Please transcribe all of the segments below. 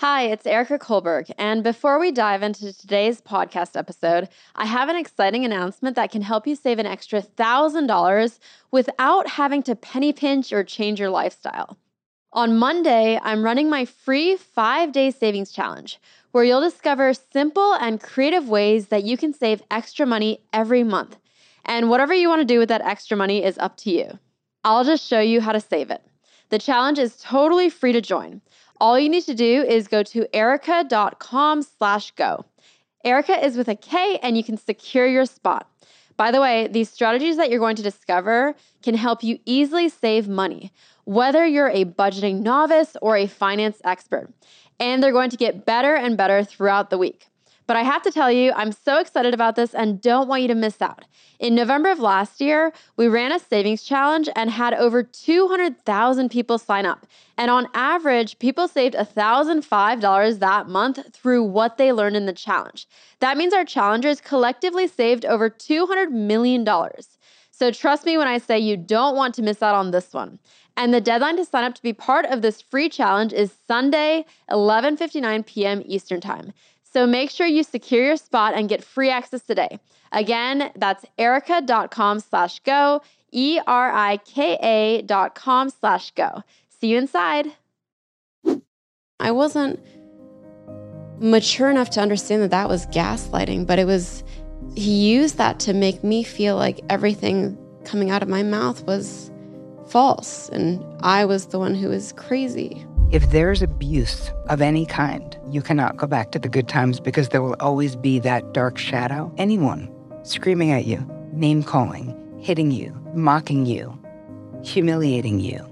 Hi, it's Erika Kullberg. And before we dive into today's podcast episode, I have an exciting announcement that can help you save an extra $1,000 without having to penny pinch or change your lifestyle. On Monday, I'm running my free five day savings challenge, where you'll discover simple and creative ways that you can save extra money every month. And whatever you want to do with that extra money is up to you. I'll just show you how to save it. The challenge is totally free to join. All you need to do is go to erika.com slash go. Erika is with a K and you can secure your spot. By the way, these strategies that you're going to discover can help you easily save money, whether you're a budgeting novice or a finance expert. And they're going to get better and better throughout the week. But I have to tell you, I'm so excited about this and don't want you to miss out. In November of last year, we ran a savings challenge and had over 200,000 people sign up. And on average, people saved $1,005 that month through what they learned in the challenge. That means our challengers collectively saved over $200 million. So trust me when I say you don't want to miss out on this one. And the deadline to sign up to be part of this free challenge is Sunday, 11:59 p.m. Eastern Time. So make sure you secure your spot and get free access today. Again, that's erika.com slash go, E-R-I-K-A dot com slash go. See you inside. I wasn't mature enough to understand that that was gaslighting, but it was, he used that to make me feel like everything coming out of my mouth was false and I was the one who was crazy. If there's abuse of any kind, you cannot go back to the good times because there will always be that dark shadow. Anyone screaming at you, name calling, hitting you, mocking you, humiliating you,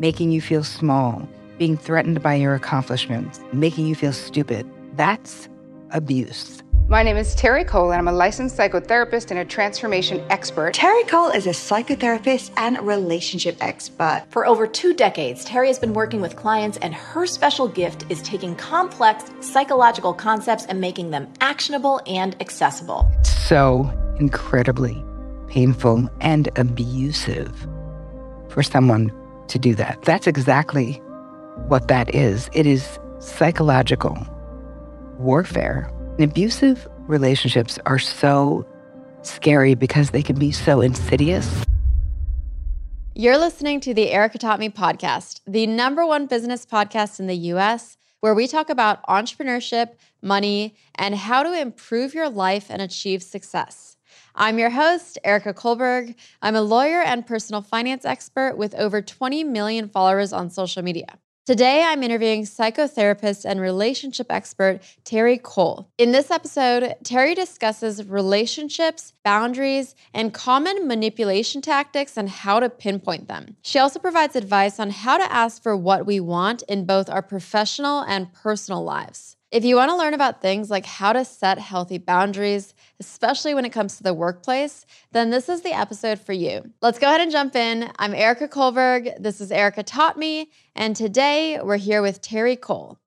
making you feel small, being threatened by your accomplishments, making you feel stupid, that's abuse. My name is Terri Cole, and I'm a licensed psychotherapist and a transformation expert. Terri Cole is a psychotherapist and relationship expert. For over two decades, Terri has been working with clients, and her special gift is taking complex psychological concepts and making them actionable and accessible. So incredibly painful and abusive for someone to do that. That's exactly what that is. It is psychological warfare and abusive relationships are so scary because they can be so insidious. You're listening to the Erika Taught Me podcast, the number one business podcast in the US, where we talk about entrepreneurship, money, and how to improve your life and achieve success. I'm your host, Erika Kullberg. I'm a lawyer and personal finance expert with over 20 million followers on social media. Today, I'm interviewing psychotherapist and relationship expert Terri Cole. In this episode, Terri discusses relationships, boundaries, and common manipulation tactics and how to pinpoint them. She also provides advice on how to ask for what we want in both our professional and personal lives. If you want to learn about things like how to set healthy boundaries, especially when it comes to the workplace, then this is the episode for you. Let's go ahead and jump in. I'm Erika Kullberg. This is Erika Taught Me. And today we're here with Terri Cole.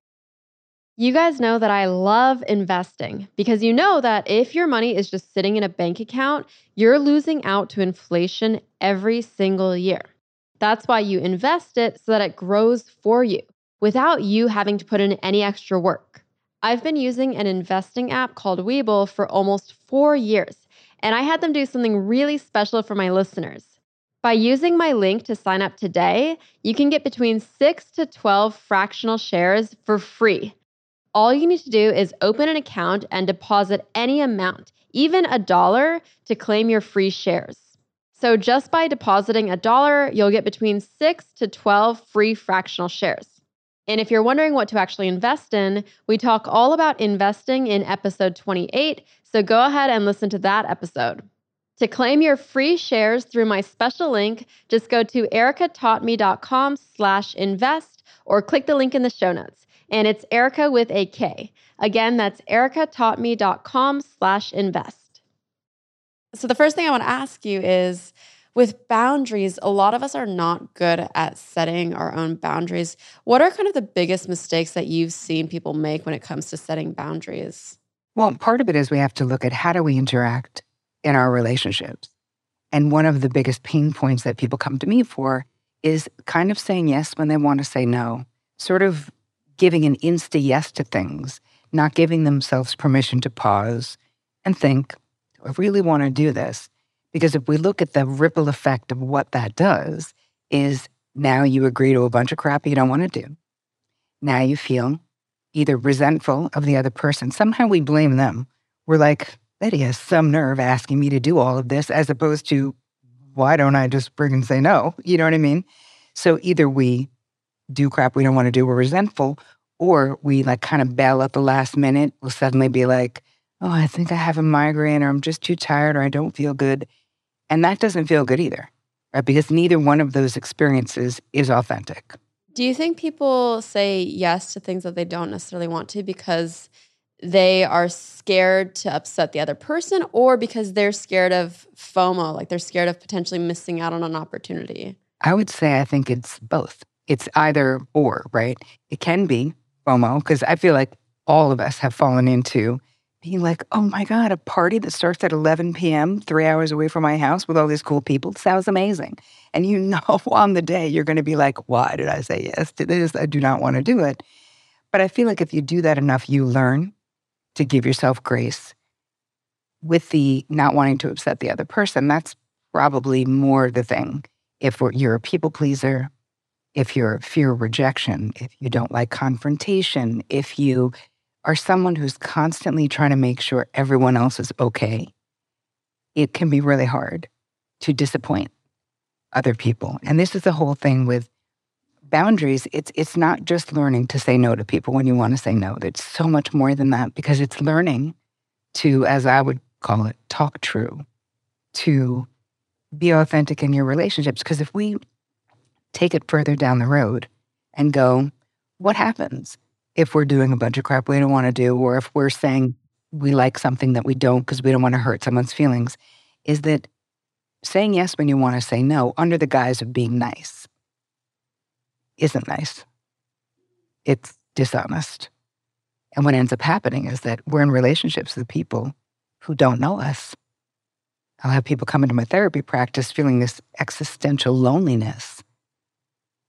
You guys know that I love investing because you know that if your money is just sitting in a bank account, you're losing out to inflation every single year. That's why you invest it so that it grows for you without you having to put in any extra work. I've been using an investing app called Webull for almost four years, and I had them do something really special for my listeners. By using my link to sign up today, you can get between 6 to 12 fractional shares for free. All you need to do is open an account and deposit any amount, even a dollar, to claim your free shares. So just by depositing a dollar, you'll get between 6 to 12 free fractional shares. And if you're wondering what to actually invest in, we talk all about investing in episode 28. So go ahead and listen to that episode. To claim your free shares through my special link, just go to erikataughtme.com slash invest or click the link in the show notes. And it's Erika with a K. Again, that's erikataughtme.com slash invest. So the first thing I want to ask you is, with boundaries, a lot of us are not good at setting our own boundaries. What are kind of the biggest mistakes that you've seen people make when it comes to setting boundaries? Well, part of it is we have to look at how do we interact in our relationships. And one of the biggest pain points that people come to me for is kind of saying yes when they want to say no, sort of giving an insta yes to things, not giving themselves permission to pause and think, I really want to do this? Because if we look at the ripple effect of what that does, is now you agree to a bunch of crap you don't want to do. Now you feel either resentful of the other person. Somehow we blame them. We're like, Betty has some nerve asking me to do all of this, as opposed to, why don't I just bring and say no? You know what I mean? So either we do crap we don't want to do, we're resentful, or we like kind of bail at the last minute. We'll suddenly be like, oh, I think I have a migraine, or I'm just too tired, or I don't feel good. And that doesn't feel good either, right? Because neither one of those experiences is authentic. Do you think people say yes to things that they don't necessarily want to because they are scared to upset the other person or because they're scared of FOMO, like they're scared of potentially missing out on an opportunity? I would say I think it's both. It's either or, right? It can be FOMO because I feel like all of us have fallen into being like, oh my God, a party that starts at 11 p.m., three hours away from my house with all these cool people sounds amazing. And you know on the day you're going to be like, why did I say yes to this? I do not want to do it. But I feel like if you do that enough, you learn to give yourself grace with the not wanting to upset the other person. That's probably more the thing. If you're a people pleaser, if you're fear rejection, if you don't like confrontation, if you are someone who's constantly trying to make sure everyone else is okay, it can be really hard to disappoint other people. And this is the whole thing with boundaries. It's it's not just learning to say no to people when you want to say no. It's so much more than that because it's learning to, as I would call it, talk true, to be authentic in your relationships. Because if we take it further down the road and go, what happens if we're doing a bunch of crap we don't want to do, or if we're saying we like something that we don't because we don't want to hurt someone's feelings, is that saying yes when you want to say no under the guise of being nice isn't nice. It's dishonest. And what ends up happening is that we're in relationships with people who don't know us. I'll have people come into my therapy practice feeling this existential loneliness,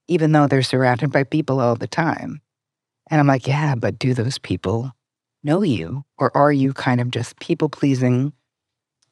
even though they're surrounded by people all the time. And I'm like, yeah, but do those people know you? Or are you kind of just people pleasing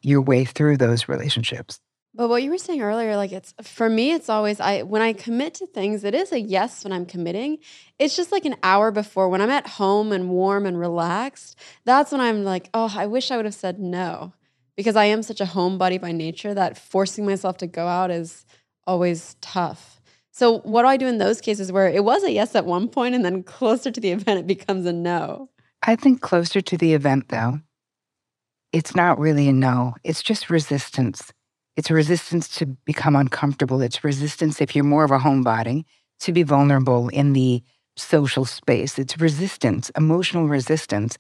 your way through those relationships? But what you were saying earlier, like it's for me, it's always I when I commit to things, it is a yes when I'm committing. It's just like an hour before when I'm at home and warm and relaxed. That's when I'm like, oh, I wish I would have said no. Because I am such a homebody by nature that forcing myself to go out is always tough. So what do I do in those cases where it was a yes at one point and then closer to the event it becomes a no? I think closer to the event though, it's not really a no. It's just resistance. It's resistance to become uncomfortable. It's resistance if you're more of a homebody to be vulnerable in the social space. It's resistance, emotional resistance.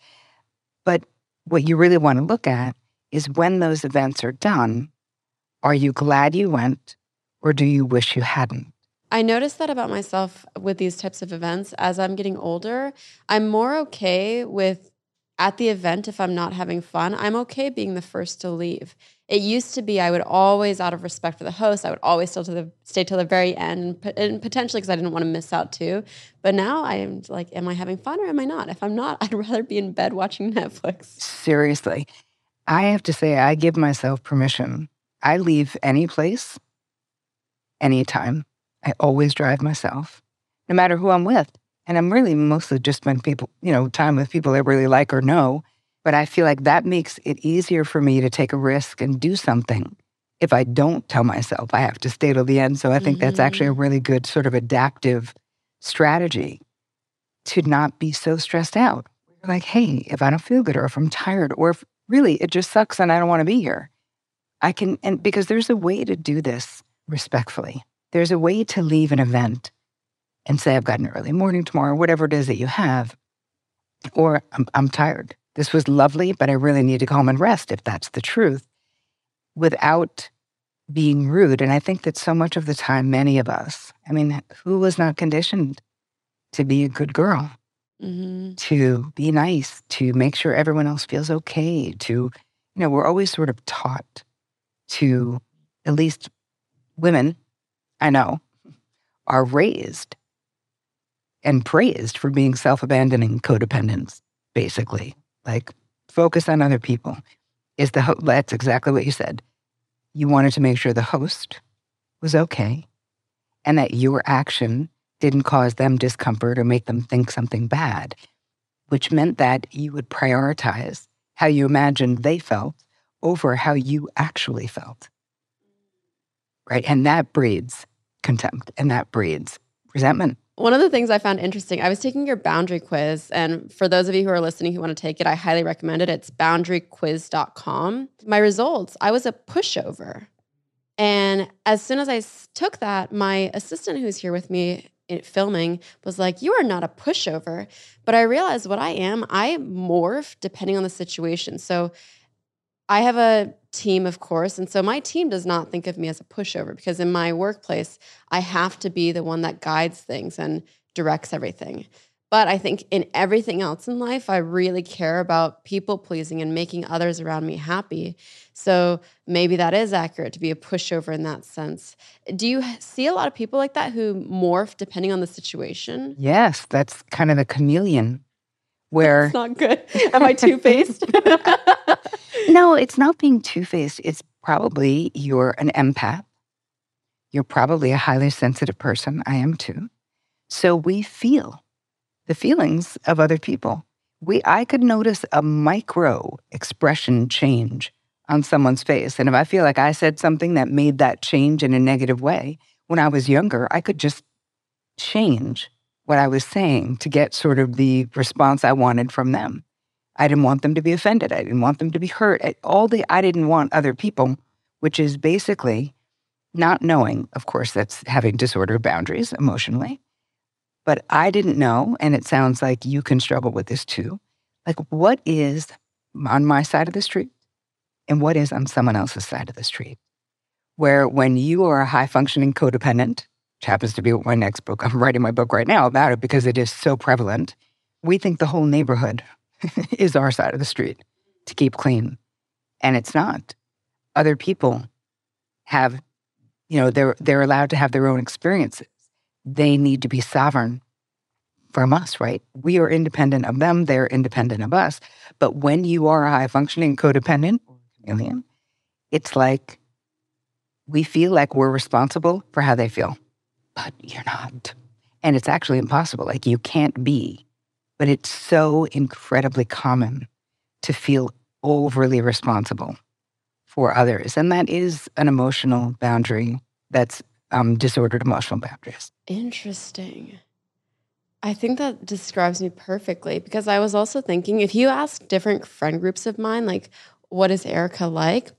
But what you really want to look at is when those events are done, are you glad you went or do you wish you hadn't? I noticed that about myself with these types of events. As I'm getting older, I'm more okay with at the event if I'm not having fun. I'm okay being the first to leave. It used to be I would always, out of respect for the host, I would always stay till the stay till the very end, and potentially because I didn't want to miss out too. But now I'm like, am I having fun or am I not? If I'm not, I'd rather be in bed watching Netflix. Seriously, I have to say, I give myself permission. I leave any place, anytime I always drive myself, no matter who I'm with. And I'm really mostly just spend people, you know, time with people I really like or know. But I feel like that makes it easier for me to take a risk and do something if I don't tell myself I have to stay till the end. So I think mm-hmm. that's actually a mm-hmm. really good sort of adaptive strategy to not be so stressed out. Like, hey, if I don't feel good or if I'm tired or if really it just sucks and I don't want to be here, I can, and because there's a way to do this respectfully. There's a way to leave an event and say, I've got an early morning tomorrow, whatever it is that you have, or I'm, I'm tired. This was lovely, but I really need to go home and rest if that's the truth without being rude. And I think that so much of the time, many of us, I mean, who was not conditioned to be a good girl, mm-hmm. to be nice, to make sure everyone else feels okay, to, you know, we're always sort of taught to, at least women, I know, are raised and praised for being self abandoning codependents, basically. Like, focus on other people. Is the ho- that's exactly what you said. You wanted to make sure the host was okay and that your action didn't cause them discomfort or make them think something bad, which meant that you would prioritize how you imagined they felt over how you actually felt. Right. And that breeds contempt and that breeds resentment. One of the things I found interesting, I was taking your boundary quiz. And for those of you who are listening who want to take it, I highly recommend it. It's boundaryquiz.com. My results, I was a pushover. And as soon as I took that, my assistant who's here with me eh, filming was like, You are not a pushover. But I realized what I am, I morph depending on the situation. So I have a team, of course. And so my team does not think of me as a pushover because in my workplace, I have to be the one that guides things and directs everything. But I think in everything else in life, I really care about people pleasing and making others around me happy. So maybe that is accurate to be a pushover in that sense. Do you see a lot of people like that who morph depending on the situation? Yes, that's kind of the chameleon where it's not good. Am I two faced? no, it's not being two faced. It's probably you're an empath. You're probably a highly sensitive person. I am too. So we feel the feelings of other people. We, I could notice a micro expression change on someone's face. And if I feel like I said something that made that change in a negative way, when I was younger, I could just change what I was saying to get sort of the response I wanted from them. I didn't want them to be offended. I didn't want them to be hurt. All the I didn't want other people, which is basically not knowing, of course, that's having disorder boundaries emotionally, but I didn't know, and it sounds like you can struggle with this too. Like, what is on my side of the street and what is on someone else's side of the street? Where when you are a high functioning codependent, which happens to be my next book, I'm writing my book right now about it because it is so prevalent, we think the whole neighborhood is our side of the street to keep clean. And it's not. Other people have, you know, they're, they're allowed to have their own experiences they need to be sovereign from us, right? We are independent of them, they're independent of us. But when you are a high functioning codependent chameleon, it's like we feel like we're responsible for how they feel, but you're not. And it's actually impossible. Like you can't be. But it's so incredibly common to feel overly responsible for others. And that is an emotional boundary that's um, disordered emotional boundaries. Interesting. I think that describes me perfectly because I was also thinking if you ask different friend groups of mine, like, what is Erika like?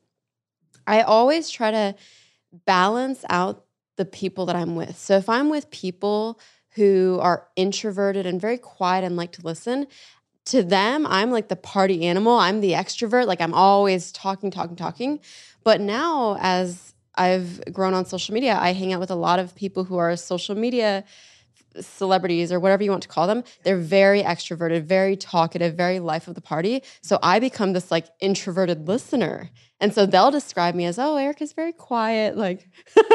I always try to balance out the people that I'm with. So if I'm with people who are introverted and very quiet and like to listen, to them, I'm like the party animal. I'm the extrovert. Like I'm always talking, talking, talking. But now, as I've grown on social media. I hang out with a lot of people who are social media celebrities or whatever you want to call them. They're very extroverted, very talkative, very life of the party. So I become this like introverted listener. And so they'll describe me as, oh, Erika's very quiet. Like,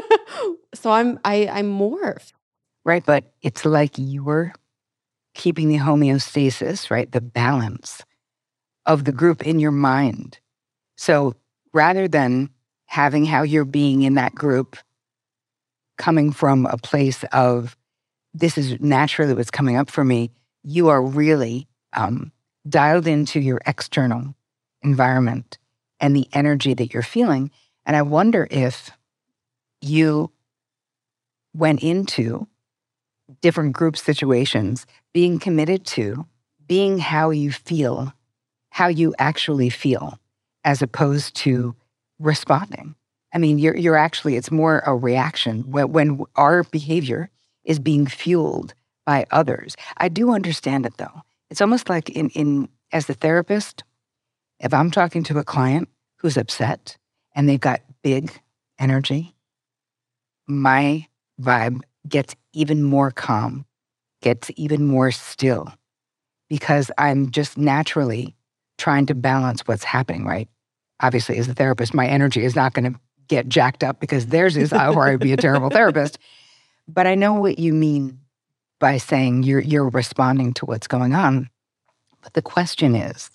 so I'm, I, I'm morphed. Right. But it's like you're keeping the homeostasis, right? The balance of the group in your mind. So rather than having how you're being in that group coming from a place of this is naturally what's coming up for me, you are really um, dialed into your external environment and the energy that you're feeling. And I wonder if you went into different group situations being committed to being how you feel, how you actually feel, as opposed to responding. I mean, you're, you're actually, it's more a reaction when, when our behavior is being fueled by others. I do understand it though. It's almost like in, in as the therapist, if I'm talking to a client who's upset and they've got big energy, my vibe gets even more calm, gets even more still because I'm just naturally trying to balance what's happening, right? obviously, as a therapist, my energy is not going to get jacked up because theirs is, or I'd be a terrible therapist. But I know what you mean by saying you're you're responding to what's going on. But the question is,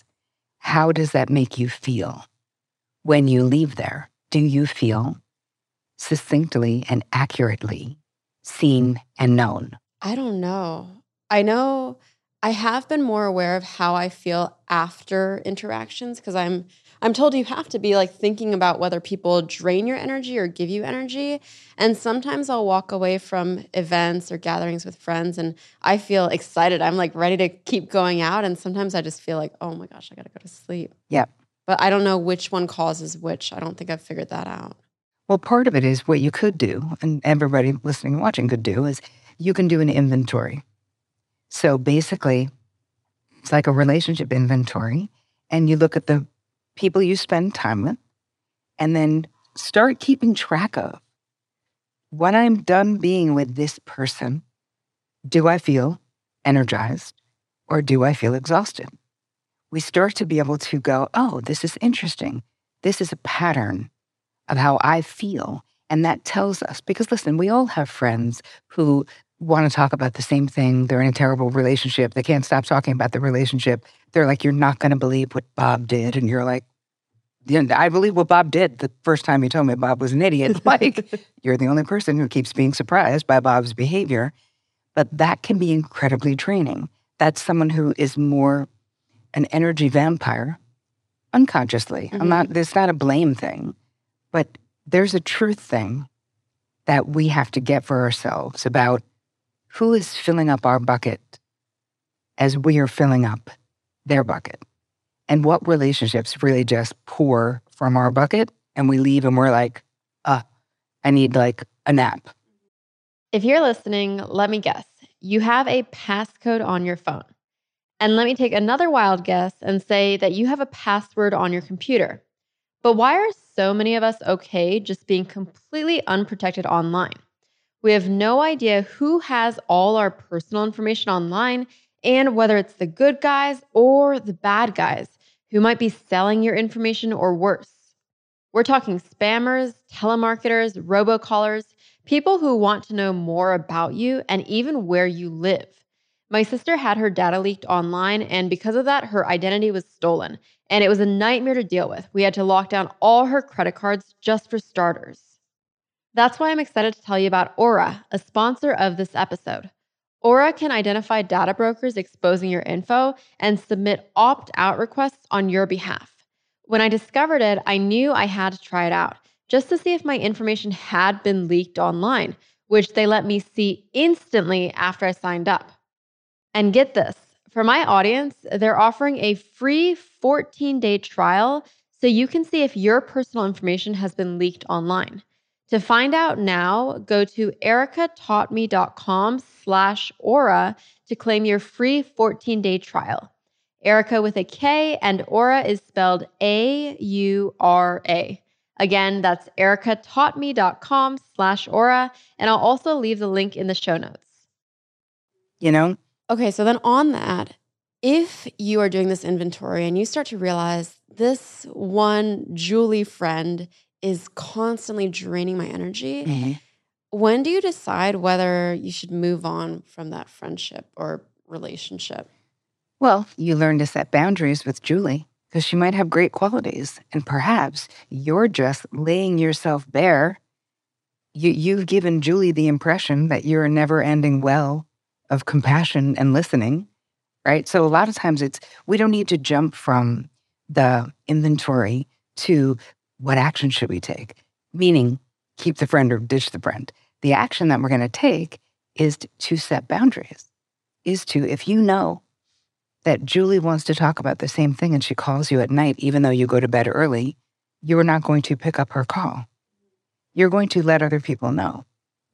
how does that make you feel when you leave there? Do you feel succinctly and accurately seen and known? I don't know. I know I have been more aware of how I feel after interactions because I'm I'm told you have to be like thinking about whether people drain your energy or give you energy. And sometimes I'll walk away from events or gatherings with friends and I feel excited. I'm like ready to keep going out. And sometimes I just feel like, oh my gosh, I got to go to sleep. Yep. But I don't know which one causes which. I don't think I've figured that out. Well, part of it is what you could do, and everybody listening and watching could do, is you can do an inventory. So basically, it's like a relationship inventory, and you look at the people you spend time with, and then start keeping track of when I'm done being with this person, do I feel energized or do I feel exhausted? We start to be able to go, oh, this is interesting. This is a pattern of how I feel. And that tells us, because listen, we all have friends who want to talk about the same thing. They're in a terrible relationship. They can't stop talking about the relationship. They're like, you're not going to believe what Bob did. And you're like, I believe what Bob did the first time he told me Bob was an idiot. Like, you're the only person who keeps being surprised by Bob's behavior. But that can be incredibly draining. That's someone who is more an energy vampire unconsciously. Mm-hmm. I'm not, there's not a blame thing, but there's a truth thing that we have to get for ourselves about who is filling up our bucket as we are filling up their bucket and what relationships really just pour from our bucket and we leave and we're like, uh, I need like a nap. If you're listening, let me guess. You have a passcode on your phone. And let me take another wild guess and say that you have a password on your computer. But why are so many of us okay just being completely unprotected online? We have no idea who has all our personal information online and whether it's the good guys or the bad guys who might be selling your information or worse. We're talking spammers, telemarketers, robocallers, people who want to know more about you and even where you live. My sister had her data leaked online, and because of that, her identity was stolen. And it was a nightmare to deal with. We had to lock down all her credit cards just for starters. That's why I'm excited to tell you about Aura, a sponsor of this episode. Aura can identify data brokers exposing your info and submit opt out requests on your behalf. When I discovered it, I knew I had to try it out just to see if my information had been leaked online, which they let me see instantly after I signed up. And get this for my audience, they're offering a free 14 day trial so you can see if your personal information has been leaked online. To find out now, go to erikataughtme.com slash aura to claim your free 14-day trial. Erika with a K and Aura is spelled A-U-R-A. Again, that's erikataughtme.com slash aura. And I'll also leave the link in the show notes. You know? Okay, so then on that, if you are doing this inventory and you start to realize this one Julie friend is constantly draining my energy. Mm-hmm. When do you decide whether you should move on from that friendship or relationship? Well, you learn to set boundaries with Julie because she might have great qualities, and perhaps you're just laying yourself bare. You, you've given Julie the impression that you're a never ending well of compassion and listening, right? So, a lot of times it's we don't need to jump from the inventory to what action should we take? Meaning, keep the friend or ditch the friend. The action that we're going to take is to set boundaries, is to, if you know that Julie wants to talk about the same thing and she calls you at night, even though you go to bed early, you are not going to pick up her call. You're going to let other people know.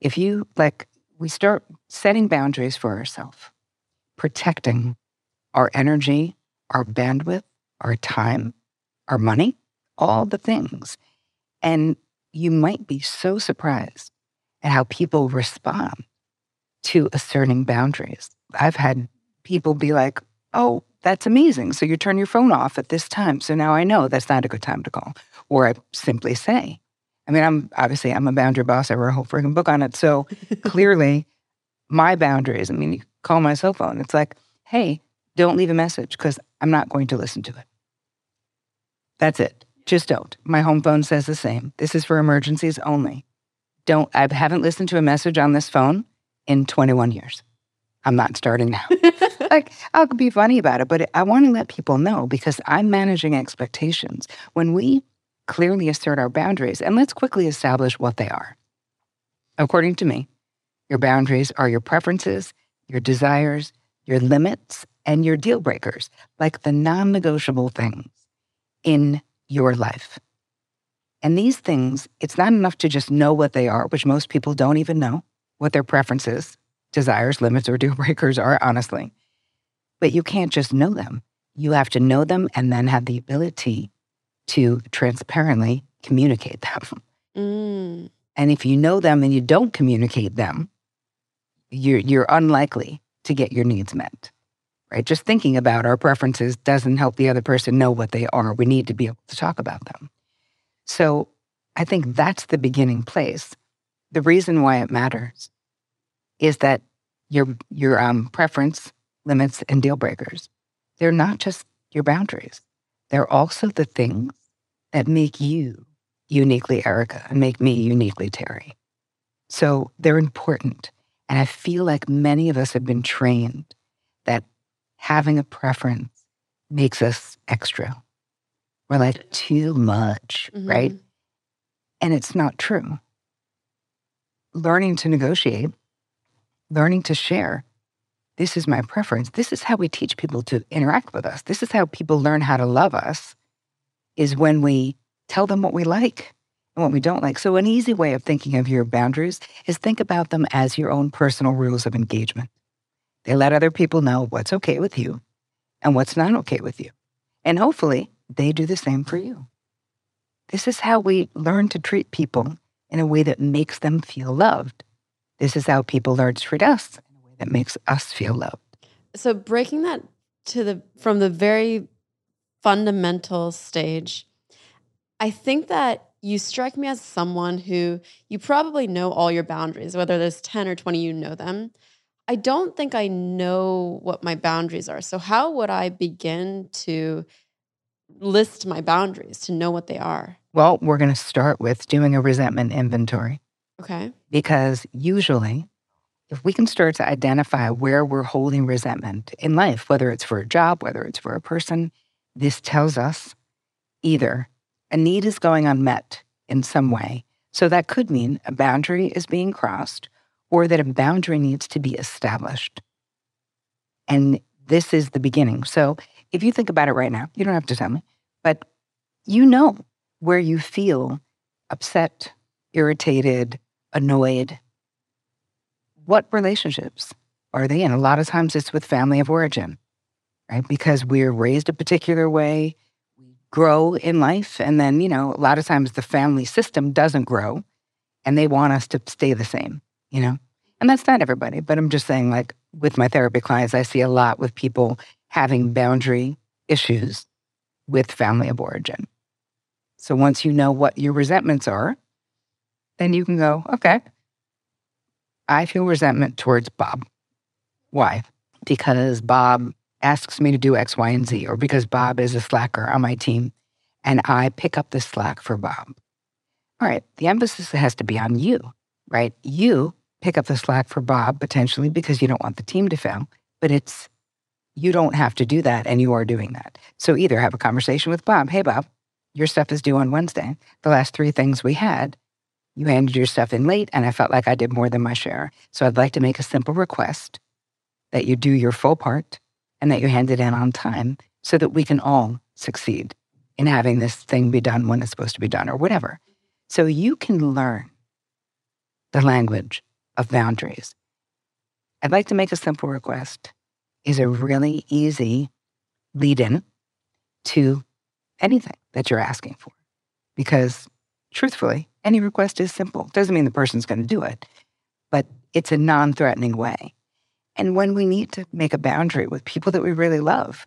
If you, like, we start setting boundaries for ourselves, protecting our energy, our bandwidth, our time, our money, all the things. And you might be so surprised at how people respond to asserting boundaries. I've had people be like, oh, that's amazing. So you turn your phone off at this time. So now I know that's not a good time to call. Or I simply say, I mean, I'm obviously I'm a boundary boss. I wrote a whole freaking book on it. So clearly my boundaries. I mean, you call my cell phone. It's like, hey, don't leave a message because I'm not going to listen to it. That's it. Just don't. My home phone says the same. This is for emergencies only. Don't, I haven't listened to a message on this phone in 21 years. I'm not starting now. like, I'll be funny about it, but I want to let people know because I'm managing expectations. When we clearly assert our boundaries, and let's quickly establish what they are. According to me, your boundaries are your preferences, your desires, your limits, and your deal breakers, like the non negotiable things in your life. And these things, it's not enough to just know what they are, which most people don't even know what their preferences, desires, limits, or deal breakers are, honestly. But you can't just know them. You have to know them and then have the ability to transparently communicate them. Mm. And if you know them and you don't communicate them, you're, you're unlikely to get your needs met. Right? Just thinking about our preferences doesn't help the other person know what they are. We need to be able to talk about them. So I think that's the beginning place. The reason why it matters is that your your um, preference limits and deal breakers, they're not just your boundaries. They're also the things that make you uniquely Erika and make me uniquely Terri. So they're important. And I feel like many of us have been trained having a preference makes us extra. We're like too much, Mhm. right? And it's not true. Learning to negotiate, learning to share. This is my preference. This is how we teach people to interact with us. This is how people learn how to love us is when we tell them what we like and what we don't like. So an easy way of thinking of your boundaries is think about them as your own personal rules of engagement. They let other people know what's okay with you and what's not okay with you. And hopefully they do the same for you. This is how we learn to treat people in a way that makes them feel loved. This is how people learn to treat us in a way that makes us feel loved. So breaking that to the from the very fundamental stage, I think that you strike me as someone who you probably know all your boundaries, whether there's 10 or 20, you know them. I don't think I know what my boundaries are. So, how would I begin to list my boundaries to know what they are? Well, we're going to start with doing a resentment inventory Okay. because usually, if we can start to identify where we're holding resentment in life, whether it's for a job, whether it's for a person, this tells us either a need is going unmet in some way. So that could mean a boundary is being crossed or that a boundary needs to be established. And this is the beginning. So if you think about it right now, you don't have to tell me, but you know where you feel upset, irritated, annoyed. What relationships are they in? A lot of times it's with family of origin, right? Because we're raised a particular way, we grow in life, and then, you know, a lot of times the family system doesn't grow and they want us to stay the same, you know? And that's not everybody, but I'm just saying, like, with my therapy clients, I see a lot with people having boundary issues with family of origin. So once you know what your resentments are, then you can go, okay, I feel resentment towards Bob. Why? Because Bob asks me to do X, Y, and Z, or because Bob is a slacker on my team and I pick up the slack for Bob. All right, the emphasis has to be on you, right? You pick up the slack for Bob potentially because you don't want the team to fail, but it's you don't have to do that and you are doing that. So either have a conversation with Bob, hey, Bob, your stuff is due on Wednesday. The last three things we had, you handed your stuff in late and I felt like I did more than my share. So I'd like to make a simple request that you do your full part and that you hand it in on time so that we can all succeed in having this thing be done when it's supposed to be done or whatever. So you can learn the language of boundaries. I'd like to make a simple request is a really easy lead in to anything that you're asking for. Because truthfully, any request is simple. Doesn't mean the person's going to do it, but it's a non threatening way. And when we need to make a boundary with people that we really love,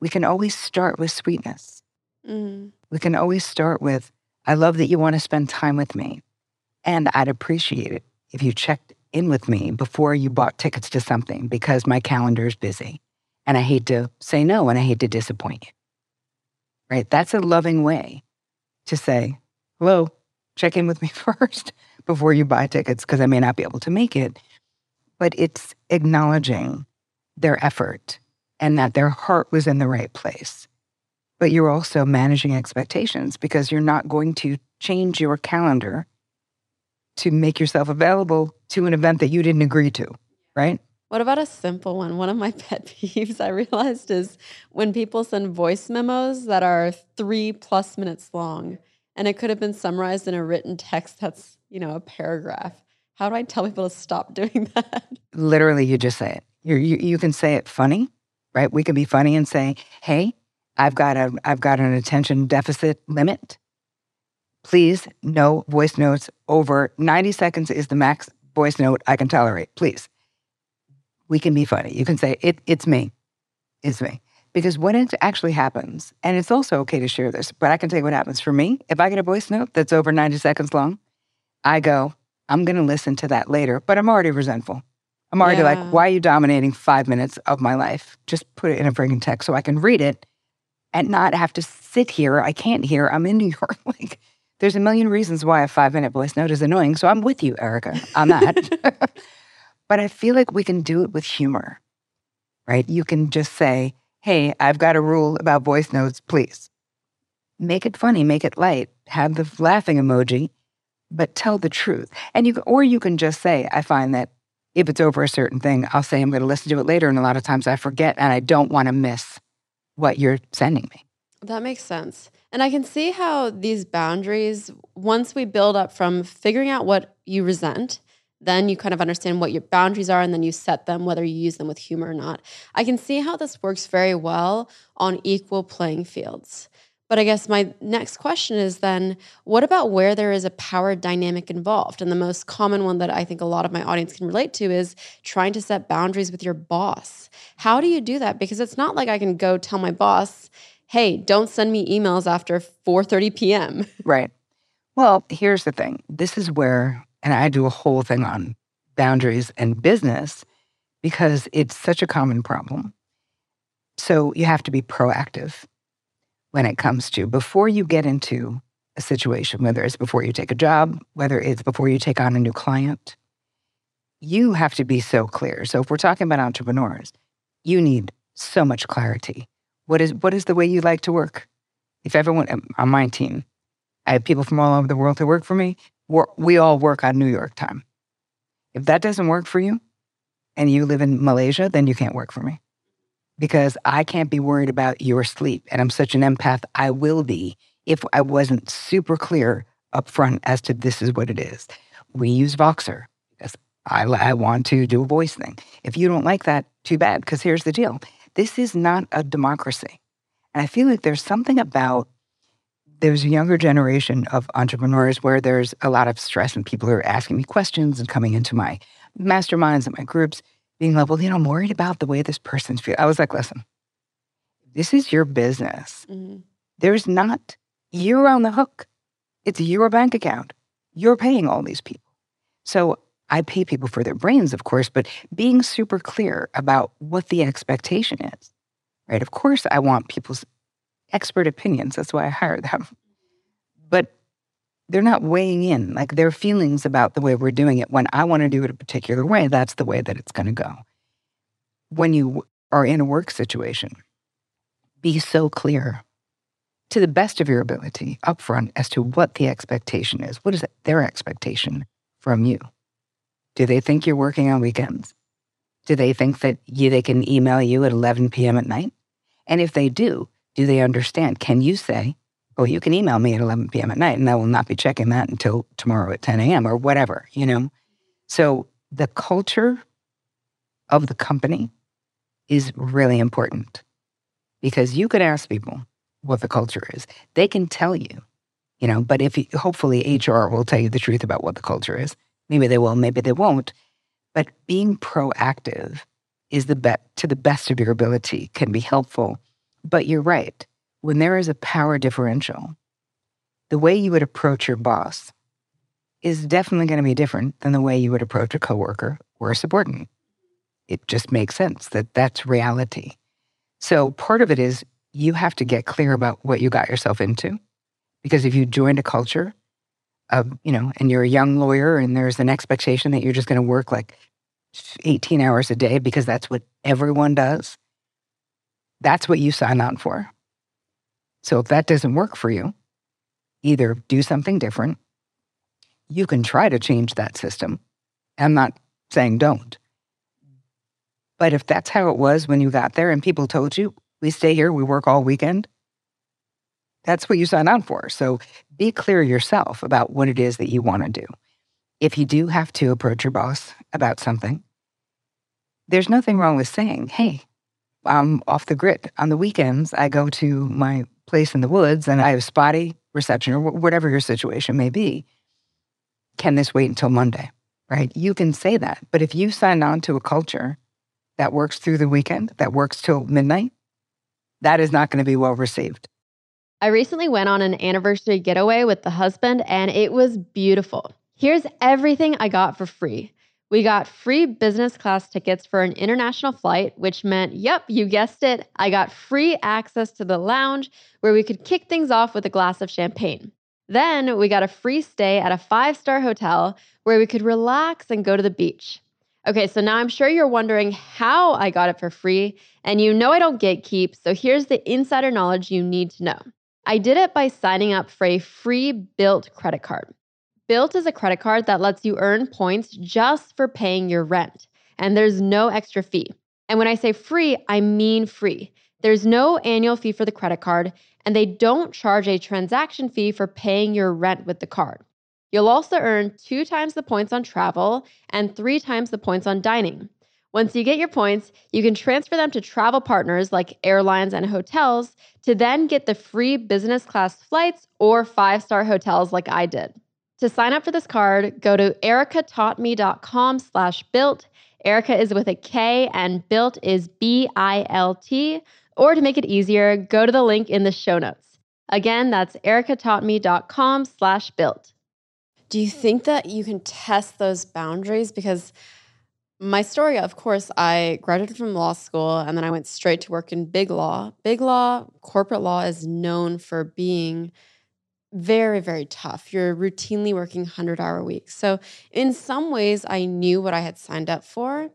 we can always start with sweetness. Mm. We can always start with, I love that you want to spend time with me. And I'd appreciate it if you checked in with me before you bought tickets to something because my calendar is busy and I hate to say no and I hate to disappoint you. Right? That's a loving way to say, hello, check in with me first before you buy tickets because I may not be able to make it. But it's acknowledging their effort and that their heart was in the right place. But you're also managing expectations because you're not going to change your calendar to make yourself available to an event that you didn't agree to, right? What about a simple one? One of my pet peeves I realized is when people send voice memos that are three plus minutes long and it could have been summarized in a written text that's, you know, a paragraph. How do I tell people to stop doing that? Literally, you just say it. you you, you can say it funny, right? We can be funny and say, hey, I've got a I've got an attention deficit limit. Please, no voice notes over 90 seconds is the max voice note I can tolerate. Please. We can be funny. You can say, it, it's me. It's me. Because when it actually happens, and it's also okay to share this, but I can tell you what happens for me. If I get a voice note that's over 90 seconds long, I go, I'm going to listen to that later, but I'm already resentful. I'm already yeah. like, why are you dominating five minutes of my life? Just put it in a freaking text so I can read it and not have to sit here. I can't hear. I'm in New York. like, there's a million reasons why a five minute voice note is annoying. So I'm with you, Erika, on that. but I feel like we can do it with humor, right? You can just say, hey, I've got a rule about voice notes, please. Make it funny, make it light, have the laughing emoji, but tell the truth. And you, or you can just say, I find that if it's over a certain thing, I'll say I'm going to listen to it later. And a lot of times I forget and I don't want to miss what you're sending me. That makes sense. And I can see how these boundaries, once we build up from figuring out what you resent, then you kind of understand what your boundaries are and then you set them, whether you use them with humor or not. I can see how this works very well on equal playing fields. But I guess my next question is then what about where there is a power dynamic involved? And the most common one that I think a lot of my audience can relate to is trying to set boundaries with your boss. How do you do that? Because it's not like I can go tell my boss, hey, don't send me emails after 4:30 p.m. Right. Well, here's the thing. This is where and I do a whole thing on boundaries and business because it's such a common problem. So you have to be proactive when it comes to before you get into a situation, whether it's before you take a job, whether it's before you take on a new client, you have to be so clear. So if we're talking about entrepreneurs, you need so much clarity what is what is the way you like to work? If everyone um, on my team, I have people from all over the world to work for me. we all work on New York time. If that doesn't work for you, and you live in Malaysia, then you can't work for me because I can't be worried about your sleep. And I'm such an empath. I will be if I wasn't super clear up front as to this is what it is. We use Voxer because I, I want to do a voice thing. If you don't like that, too bad. Because here's the deal this is not a democracy. And I feel like there's something about there's a younger generation of entrepreneurs where there's a lot of stress and people are asking me questions and coming into my masterminds and my groups being like, well, you know, I'm worried about the way this person's feel. I was like, listen, this is your business. Mm-hmm. There's not, you're on the hook. It's your bank account. You're paying all these people. So I pay people for their brains, of course, but being super clear about what the expectation is, right? Of course, I want people's expert opinions. That's why I hire them. But they're not weighing in, like their feelings about the way we're doing it. When I want to do it a particular way, that's the way that it's going to go. When you are in a work situation, be so clear to the best of your ability upfront as to what the expectation is. What is their expectation from you? Do they think you're working on weekends? Do they think that you, they can email you at 11 p.m. at night? And if they do, do they understand? Can you say, oh, you can email me at 11 p.m. at night and I will not be checking that until tomorrow at 10 a.m. or whatever, you know? So the culture of the company is really important because you could ask people what the culture is. They can tell you, you know, but if you, hopefully HR will tell you the truth about what the culture is. Maybe they will, maybe they won't. But being proactive is the be- to the best of your ability can be helpful. But you're right. When there is a power differential, the way you would approach your boss is definitely going to be different than the way you would approach a coworker or a subordinate. It just makes sense that that's reality. So part of it is you have to get clear about what you got yourself into. Because if you joined a culture you know, and you're a young lawyer and there's an expectation that you're just going to work like 18 hours a day because that's what everyone does, that's what you sign on for. So if that doesn't work for you, either do something different. You can try to change that system. I'm not saying don't. But if that's how it was when you got there and people told you, we stay here, we work all weekend, that's what you sign on for. So be clear yourself about what it is that you want to do. If you do have to approach your boss about something, there's nothing wrong with saying, hey, I'm off the grid. On the weekends, I go to my place in the woods and I have spotty reception or whatever your situation may be. Can this wait until Monday? Right? You can say that. But if you sign on to a culture that works through the weekend, that works till midnight, that is not going to be well received. I recently went on an anniversary getaway with the husband, and it was beautiful. Here's everything I got for free. We got free business class tickets for an international flight, which meant, yep, you guessed it, I got free access to the lounge where we could kick things off with a glass of champagne. Then we got a free stay at a five star hotel where we could relax and go to the beach. Okay, so now I'm sure you're wondering how I got it for free, and you know I don't gatekeep, so here's the insider knowledge you need to know. I did it by signing up for a free Bilt credit card. Bilt is a credit card that lets you earn points just for paying your rent, and there's no extra fee. And when I say free, I mean free. There's no annual fee for the credit card, and they don't charge a transaction fee for paying your rent with the card. You'll also earn two times the points on travel and three times the points on dining. Once you get your points, you can transfer them to travel partners like airlines and hotels to then get the free business class flights or five star hotels like I did. To sign up for this card, go to erikataughtme.com slash bilt. Erika is with a K and Bilt is B-I-L-T. Or to make it easier, go to the link in the show notes. Again, that's erikataughtme.com slash bilt. Do you think that you can test those boundaries? Because my story, of course, I graduated from law school and then I went straight to work in big law. Big law, corporate law is known for being – very, very tough. You're routinely working 100 hour weeks. So, in some ways, I knew what I had signed up for.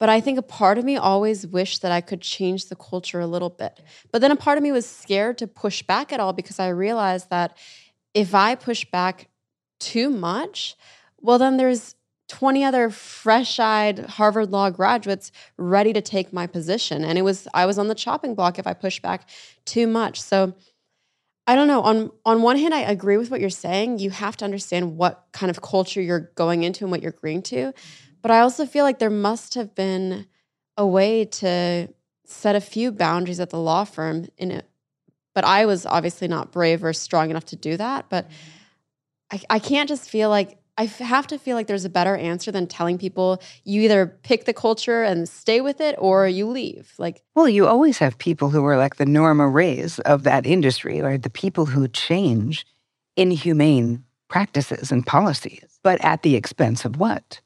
But I think a part of me always wished that I could change the culture a little bit. But then a part of me was scared to push back at all because I realized that if I push back too much, well, then there's 20 other fresh-eyed Harvard Law graduates ready to take my position. And it was I was on the chopping block if I pushed back too much. So I don't know. On on one hand, I agree with what you're saying. You have to understand what kind of culture you're going into and what you're agreeing to. Mm-hmm. But I also feel like there must have been a way to set a few boundaries at the law firm in it. But I was obviously not brave or strong enough to do that. But mm-hmm. I, I can't just feel like I have to feel like there's a better answer than telling people you either pick the culture and stay with it or you leave. Like, well, you always have people who are like the Norma Raes of that industry, or The people who change inhumane practices and policies, but at the expense of what?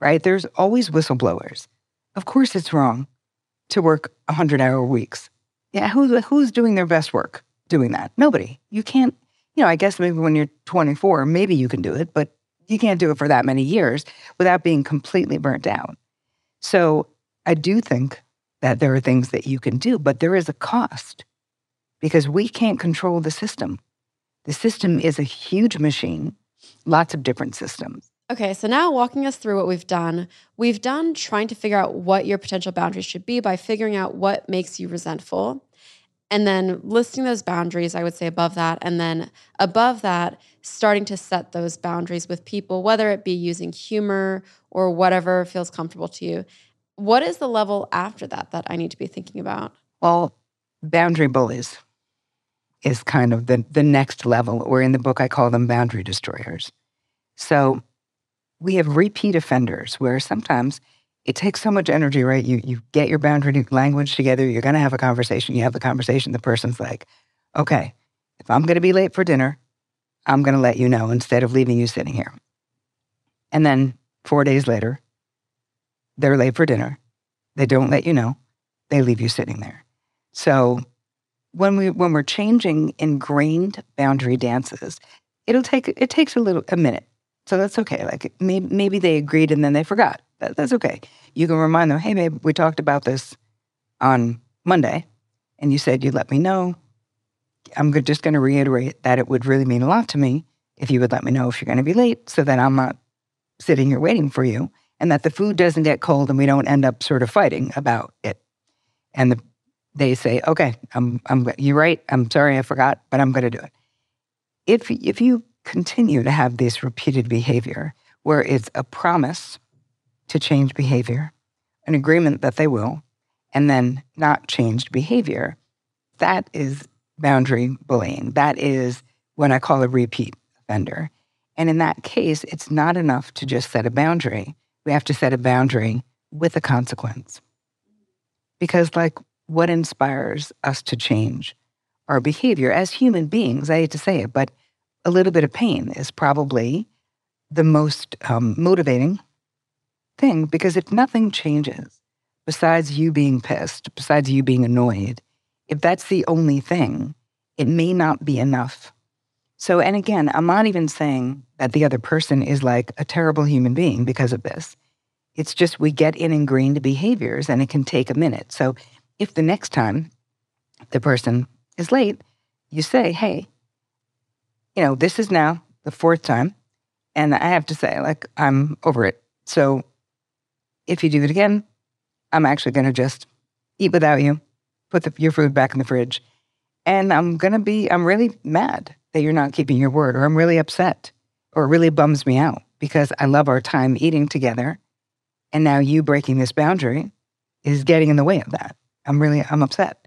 Right? There's always whistleblowers. Of course, it's wrong to work 100 hour weeks. Yeah, who, who's doing their best work doing that? Nobody. You can't you know, I guess maybe when you're 24, maybe you can do it, but you can't do it for that many years without being completely burnt out. So I do think that there are things that you can do, but there is a cost because we can't control the system. The system is a huge machine, lots of different systems. Okay, so now walking us through what we've done, we've done trying to figure out what your potential boundaries should be by figuring out what makes you resentful and then listing those boundaries i would say above that and then above that starting to set those boundaries with people whether it be using humor or whatever feels comfortable to you. What is the level after that that i need to be thinking about? Well boundary bullies is kind of the, the next level. Or in the book i call them boundary destroyers. So we have repeat offenders where sometimes it takes so much energy, right? You you get your boundary language together. You're going to have a conversation. You have the conversation. The person's like, "Okay, if I'm going to be late for dinner, I'm going to let you know instead of leaving you sitting here. And then four days later, they're late for dinner. They don't let you know. They leave you sitting there. So when we when we're changing ingrained boundary dances, it'll take it takes a little a minute. So that's okay. Like maybe maybe they agreed and then they forgot. That, that's okay. You can remind them, hey babe, we talked about this on Monday, and you said you'd let me know. I'm just going to reiterate that it would really mean a lot to me if you would let me know if you're going to be late so that I'm not sitting here waiting for you and that the food doesn't get cold and we don't end up sort of fighting about it. And the, they say, okay, I'm, I'm, you're right. I'm sorry, I forgot, but I'm going to do it. If, if you continue to have this repeated behavior where it's a promise to change behavior, an agreement that they will, and then not changed behavior, that is boundary bullying. That is what I call a repeat offender. And in that case, it's not enough to just set a boundary. We have to set a boundary with a consequence. Because, like, what inspires us to change our behavior as human beings? I hate to say it, but a little bit of pain is probably the most um, motivating thing because if nothing changes besides you being pissed, besides you being annoyed, if that's the only thing, it may not be enough. So, and again, I'm not even saying that the other person is like a terrible human being because of this. It's just we get in ingrained behaviors and it can take a minute. So, if the next time the person is late, you say, hey, you know, this is now the fourth time. And I have to say, like, I'm over it. So if you do it again, I'm actually going to just eat without you, put the, your food back in the fridge. And I'm going to be, I'm really mad that you're not keeping your word, or I'm really upset, or it really bums me out because I love our time eating together. And now you breaking this boundary is getting in the way of that. I'm really, I'm upset.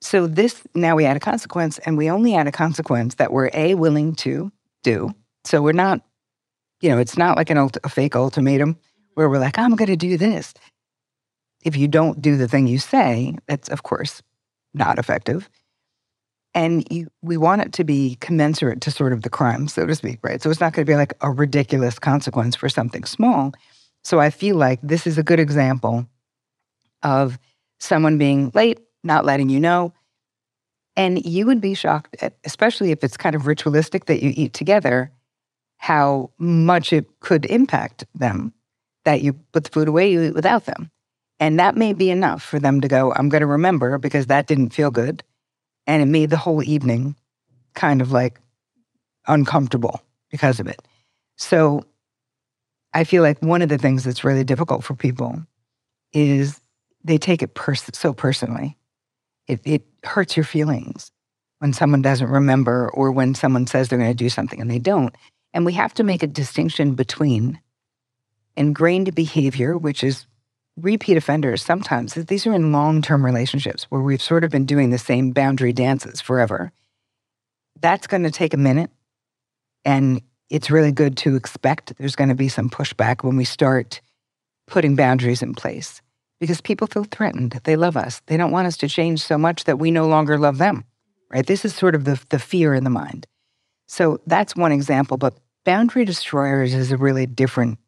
So this now we add a consequence, and we only add a consequence that we're a willing to do. So we're not, you know, it's not like an a fake ultimatum where we're like, I'm going to do this. If you don't do the thing you say, that's of course not effective. And you, we want it to be commensurate to sort of the crime, so to speak, right? So it's not going to be like a ridiculous consequence for something small. So I feel like this is a good example of someone being late not letting you know. And you would be shocked, at, especially if it's kind of ritualistic that you eat together, how much it could impact them that you put the food away, you eat without them. And that may be enough for them to go, I'm going to remember because that didn't feel good. And it made the whole evening kind of like uncomfortable because of it. So I feel like one of the things that's really difficult for people is they take it pers- so personally. It, it hurts your feelings when someone doesn't remember or when someone says they're going to do something and they don't. And we have to make a distinction between ingrained behavior, which is repeat offenders sometimes. These are in long term relationships where we've sort of been doing the same boundary dances forever. That's going to take a minute. And it's really good to expect there's going to be some pushback when we start putting boundaries in place because people feel threatened. They love us. They don't want us to change so much that we no longer love them, right? This is sort of the, the fear in the mind. So that's one example, but boundary destroyers is a really different,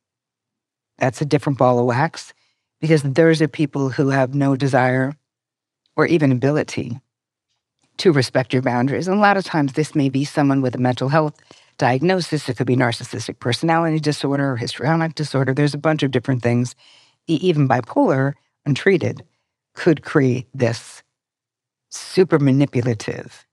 that's a different ball of wax because those are people who have no desire or even ability to respect your boundaries. And a lot of times this may be someone with a mental health diagnosis. It could be narcissistic personality disorder or histrionic disorder. There's a bunch of different things even bipolar, untreated, could create this super manipulative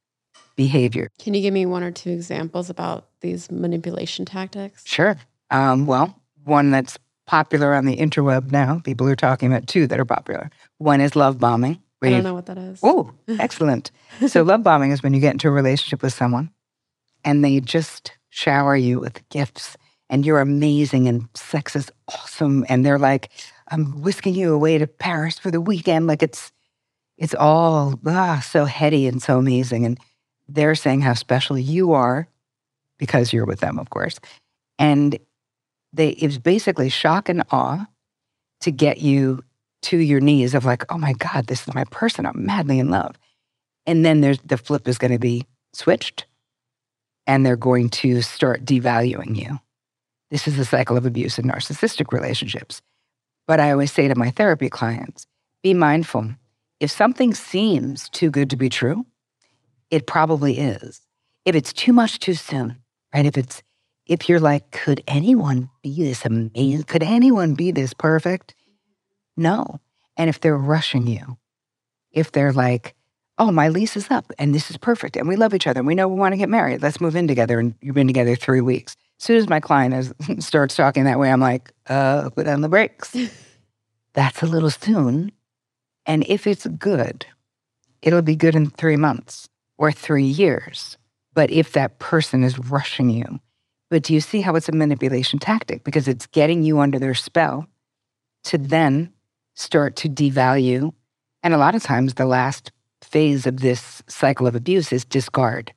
behavior. Can you give me one or two examples about these manipulation tactics? Sure. Um, well, one that's popular on the interweb now, people are talking about two that are popular. One is love bombing. I don't know what that is. Oh, excellent. so, love bombing is when you get into a relationship with someone and they just shower you with gifts and you're amazing and sex is awesome. And they're like, I'm whisking you away to Paris for the weekend. Like it's it's all ah, so heady and so amazing. And they're saying how special you are because you're with them, of course. And they it's basically shock and awe to get you to your knees of like, oh my God, this is my person. I'm madly in love. And then there's the flip is going to be switched. and they're going to start devaluing you. This is the cycle of abuse in narcissistic relationships. But I always say to my therapy clients be mindful. If something seems too good to be true, it probably is. If it's too much too soon, right? If it's if you're like, could anyone be this amazing? Could anyone be this perfect? No. And if they're rushing you, if they're like, oh, my lease is up and this is perfect and we love each other and we know we want to get married, let's move in together. And you've been together three weeks. As soon as my client is, starts talking that way, I'm like, uh, put on the brakes. That's a little soon. And if it's good, it'll be good in three months or three years. But if that person is rushing you, but do you see how it's a manipulation tactic? Because it's getting you under their spell to then start to devalue. And a lot of times, the last phase of this cycle of abuse is discard,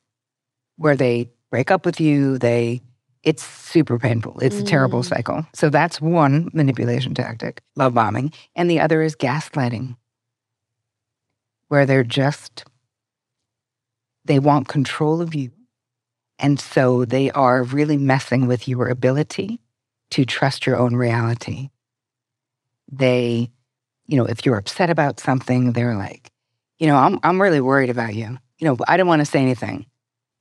where they break up with you, they it's super painful. It's mm. a terrible mm. cycle. So that's one manipulation tactic, love bombing. And the other is gaslighting, where they're just, they want control of you. And so they are really messing with your ability to trust your own reality. They, you know, if you're upset about something, they're like, you know, I'm, I'm really worried about you. You know, I don't want to say anything,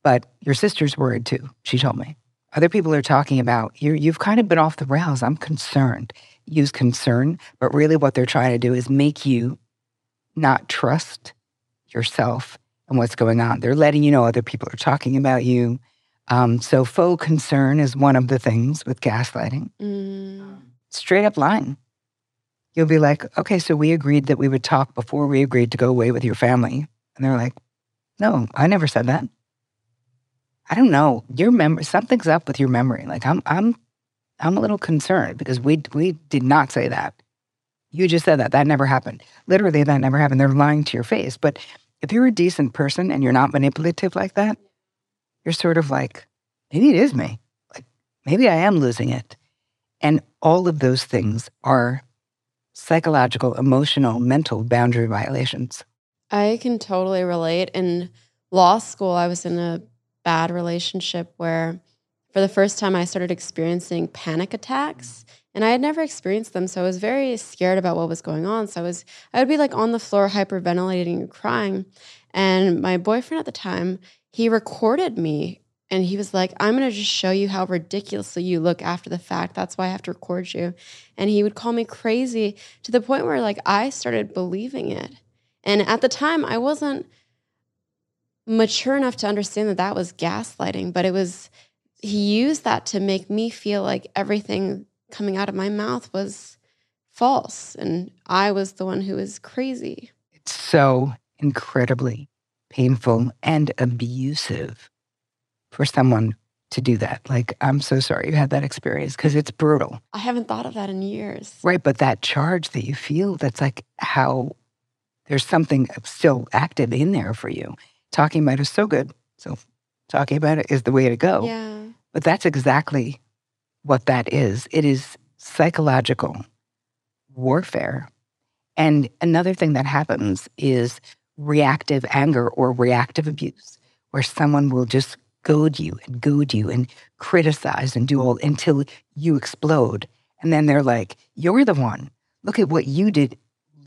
but your sister's worried too, she told me. Other people are talking about you you've kind of been off the rails. I'm concerned. Use concern, but really what they're trying to do is make you not trust yourself and what's going on. They're letting you know other people are talking about you. Um, so faux concern is one of the things with gaslighting. Mm. Straight up lying. You'll be like, okay, so we agreed that we would talk before we agreed to go away with your family. And they're like, no, I never said that. I don't know. Your memory, something's up with your memory. Like I'm, I'm, I'm a little concerned because we we did not say that. You just said that. That never happened. Literally, that never happened. They're lying to your face. But if you're a decent person and you're not manipulative like that, you're sort of like, maybe it is me. Like maybe I am losing it. And all of those things are psychological, emotional, mental boundary violations. I can totally relate. In law school, I was in a bad relationship where for the first time I started experiencing panic attacks and I had never experienced them so I was very scared about what was going on. So I was I would be like on the floor hyperventilating and crying. And my boyfriend at the time he recorded me and he was like I'm going to just show you how ridiculously you look after the fact. That's why I have to record you. And he would call me crazy to the point where like I started believing it. And at the time I wasn't mature enough to understand that that was gaslighting, but it was, he used that to make me feel like everything coming out of my mouth was false and I was the one who was crazy. It's so incredibly painful and abusive for someone to do that. Like, I'm so sorry you had that experience because it's brutal. I haven't thought of that in years. Right. But that charge that you feel, that's like how there's something still active in there for you talking about it is so good. So talking about it is the way to go. Yeah. But that's exactly what that is. It is psychological warfare. And another thing that happens is reactive anger or reactive abuse, where someone will just goad you and goad you and criticize and do all until you explode. And then they're like, You're the one. Look at what you did,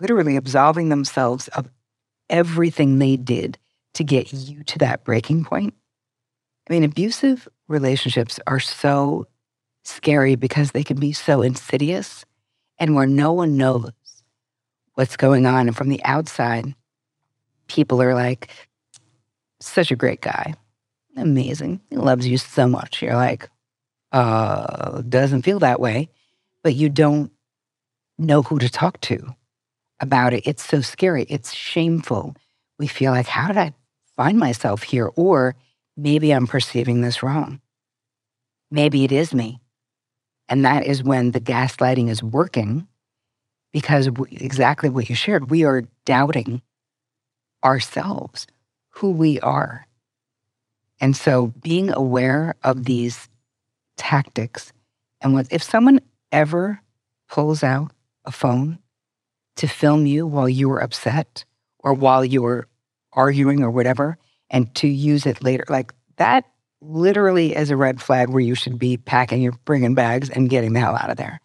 literally absolving themselves of everything they did to get you to that breaking point. I mean, abusive relationships are so scary because they can be so insidious and where no one knows what's going on. And from the outside, people are like, such a great guy. Amazing. He loves you so much. You're like, uh, doesn't feel that way, but you don't know who to talk to about it. It's so scary. It's shameful. We feel like, how did I find myself here? Or maybe I'm perceiving this wrong. Maybe it is me. And that is when the gaslighting is working because we, exactly what you shared, we are doubting ourselves, who we are. And so being aware of these tactics and what if someone ever pulls out a phone to film you while you were upset or while you were arguing or whatever and to use it later. Like that literally as a red flag where you should be packing your bringing bags and getting the hell out of there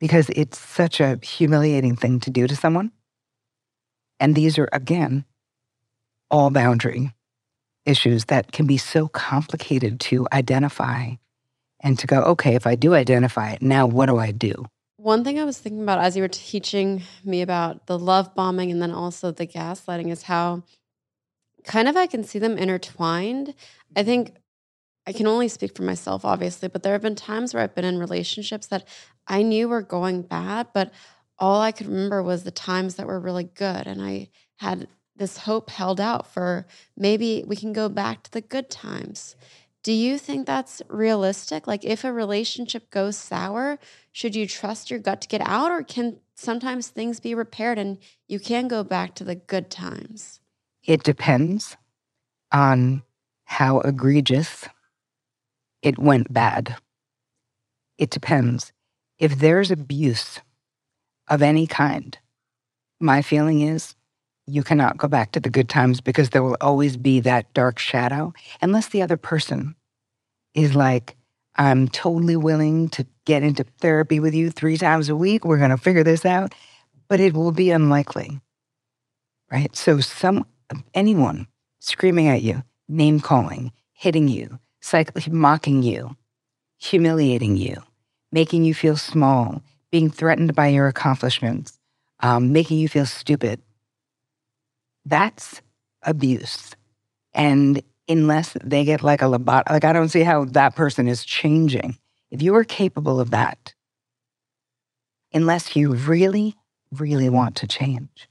because it's such a humiliating thing to do to someone. And these are, again, all boundary issues that can be so complicated to identify and to go, okay, if I do identify it, now what do I do? One thing I was thinking about as you were teaching me about the love bombing and then also the gaslighting is how kind of I can see them intertwined. I think I can only speak for myself, obviously, but there have been times where I've been in relationships that I knew were going bad, but all I could remember was the times that were really good. And I had this hope held out for maybe we can go back to the good times. Do you think that's realistic? Like, if a relationship goes sour, should you trust your gut to get out, or can sometimes things be repaired and you can go back to the good times? It depends on how egregious it went bad. It depends. If there's abuse of any kind, my feeling is you cannot go back to the good times because there will always be that dark shadow unless the other person is like, I'm totally willing to get into therapy with you three times a week. We're going to figure this out. But it will be unlikely, right? So, some anyone screaming at you, name calling, hitting you, psych- mocking you, humiliating you, making you feel small, being threatened by your accomplishments, um, making you feel stupid, that's abuse. And unless they get like a lobot, like I don't see how that person is changing. If you are capable of that, unless you really, really want to change,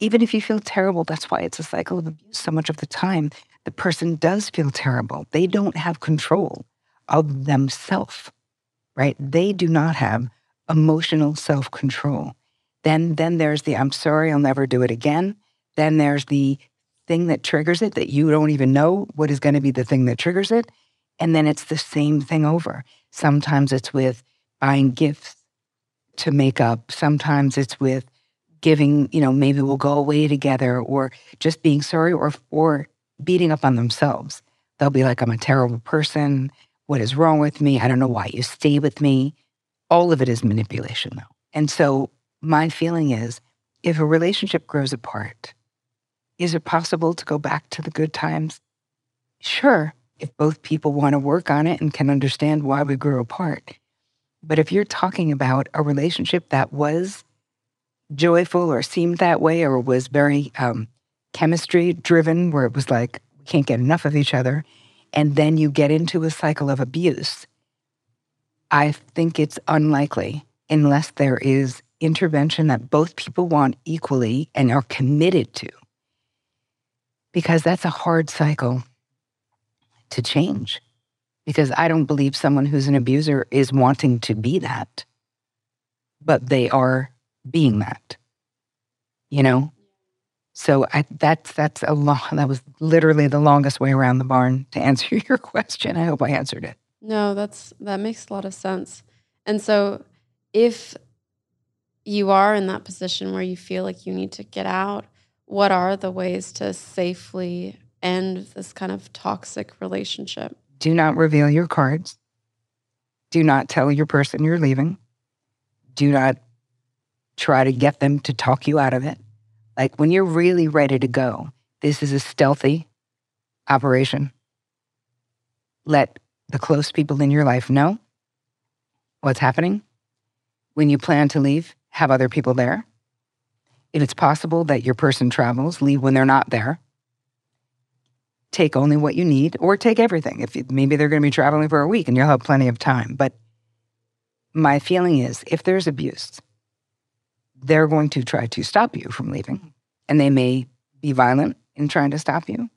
even if you feel terrible, that's why it's a cycle of abuse so much of the time. The person does feel terrible. They don't have control of themselves, right? They do not have emotional self control. Then, then there's the I'm sorry, I'll never do it again. Then there's the thing that triggers it that you don't even know what is going to be the thing that triggers it. And then it's the same thing over. Sometimes it's with buying gifts to make up. Sometimes it's with giving, you know, maybe we'll go away together or just being sorry or, or beating up on themselves. They'll be like, I'm a terrible person. What is wrong with me? I don't know why you stay with me. All of it is manipulation, though. And so my feeling is if a relationship grows apart, is it possible to go back to the good times? Sure, if both people want to work on it and can understand why we grew apart. But if you're talking about a relationship that was joyful or seemed that way or was very um, chemistry driven, where it was like, we can't get enough of each other, and then you get into a cycle of abuse, I think it's unlikely unless there is intervention that both people want equally and are committed to because that's a hard cycle to change. Because I don't believe someone who's an abuser is wanting to be that, but they are being that. You know? So I, that's that's a long. That was literally the longest way around the barn to answer your question. I hope I answered it. No, that's that makes a lot of sense. And so, if you are in that position where you feel like you need to get out, what are the ways to safely end this kind of toxic relationship? Do not reveal your cards. Do not tell your person you're leaving. Do not try to get them to talk you out of it. Like when you're really ready to go, this is a stealthy operation. Let the close people in your life know what's happening. When you plan to leave, have other people there. If it's possible that your person travels, leave when they're not there. Take only what you need or take everything. If maybe they're going to be traveling for a week and you'll have plenty of time. But my feeling is if there's abuse, they're going to try to stop you from leaving and they may be violent in trying to stop you.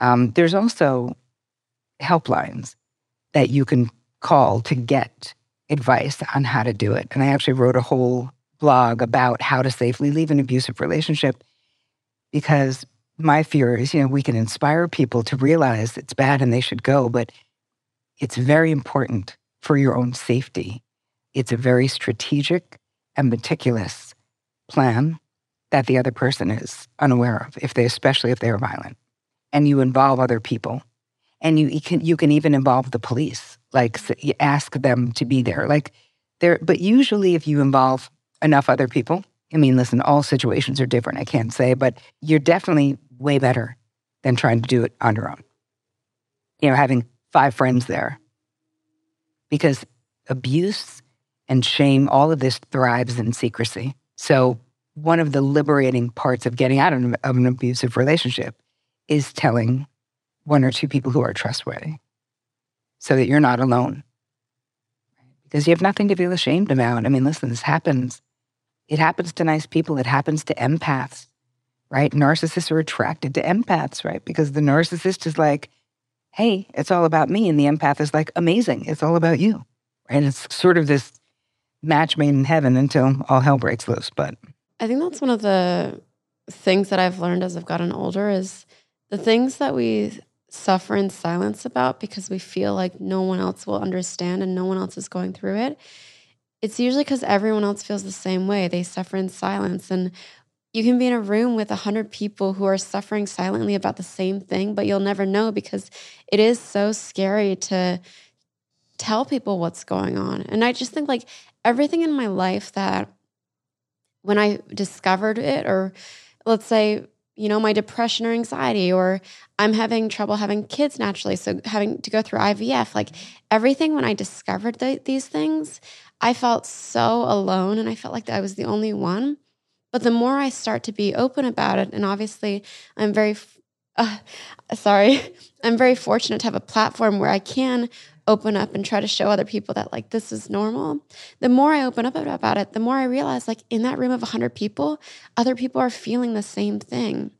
Um, there's also helplines that you can call to get advice on how to do it. And I actually wrote a whole blog about how to safely leave an abusive relationship because my fear is, you know, we can inspire people to realize it's bad and they should go, but it's very important for your own safety. It's a very strategic and meticulous plan that the other person is unaware of, if they, especially if they are violent. And you involve other people. And you, you can you can even involve the police, like you ask them to be there, like there. But usually, if you involve enough other people, I mean, listen, all situations are different. I can't say, but you're definitely way better than trying to do it on your own. You know, having five friends there, because abuse and shame, all of this thrives in secrecy. So, one of the liberating parts of getting out of an, abusive relationship is telling one or two people who are trustworthy so that you're not alone. Because you have nothing to feel ashamed about. I mean, listen, this happens. It happens to nice people, it happens to empaths, right? Narcissists are attracted to empaths, right? Because the narcissist is like, hey, it's all about me. And the empath is like, amazing, it's all about you. Right? It's sort of this match made in heaven until all hell breaks loose. But I think that's one of the things that I've learned as I've gotten older is the things that we suffer in silence about because we feel like no one else will understand and no one else is going through it. It's usually because everyone else feels the same way. They suffer in silence. And you can be in a room with a hundred people who are suffering silently about the same thing, but you'll never know because it is so scary to tell people what's going on. And I just think like everything in my life that when I discovered it, or let's say, you know, my depression or anxiety, or I'm having trouble having kids naturally, so having to go through IVF, like everything when I discovered the, these things, I felt so alone and I felt like I was the only one. But the more I start to be open about it, and obviously I'm very, uh, sorry, I'm very fortunate to have a platform where I can open up and try to show other people that like this is normal. The more i open up about it the more i realize like in that room of 100 people other people are feeling the same thing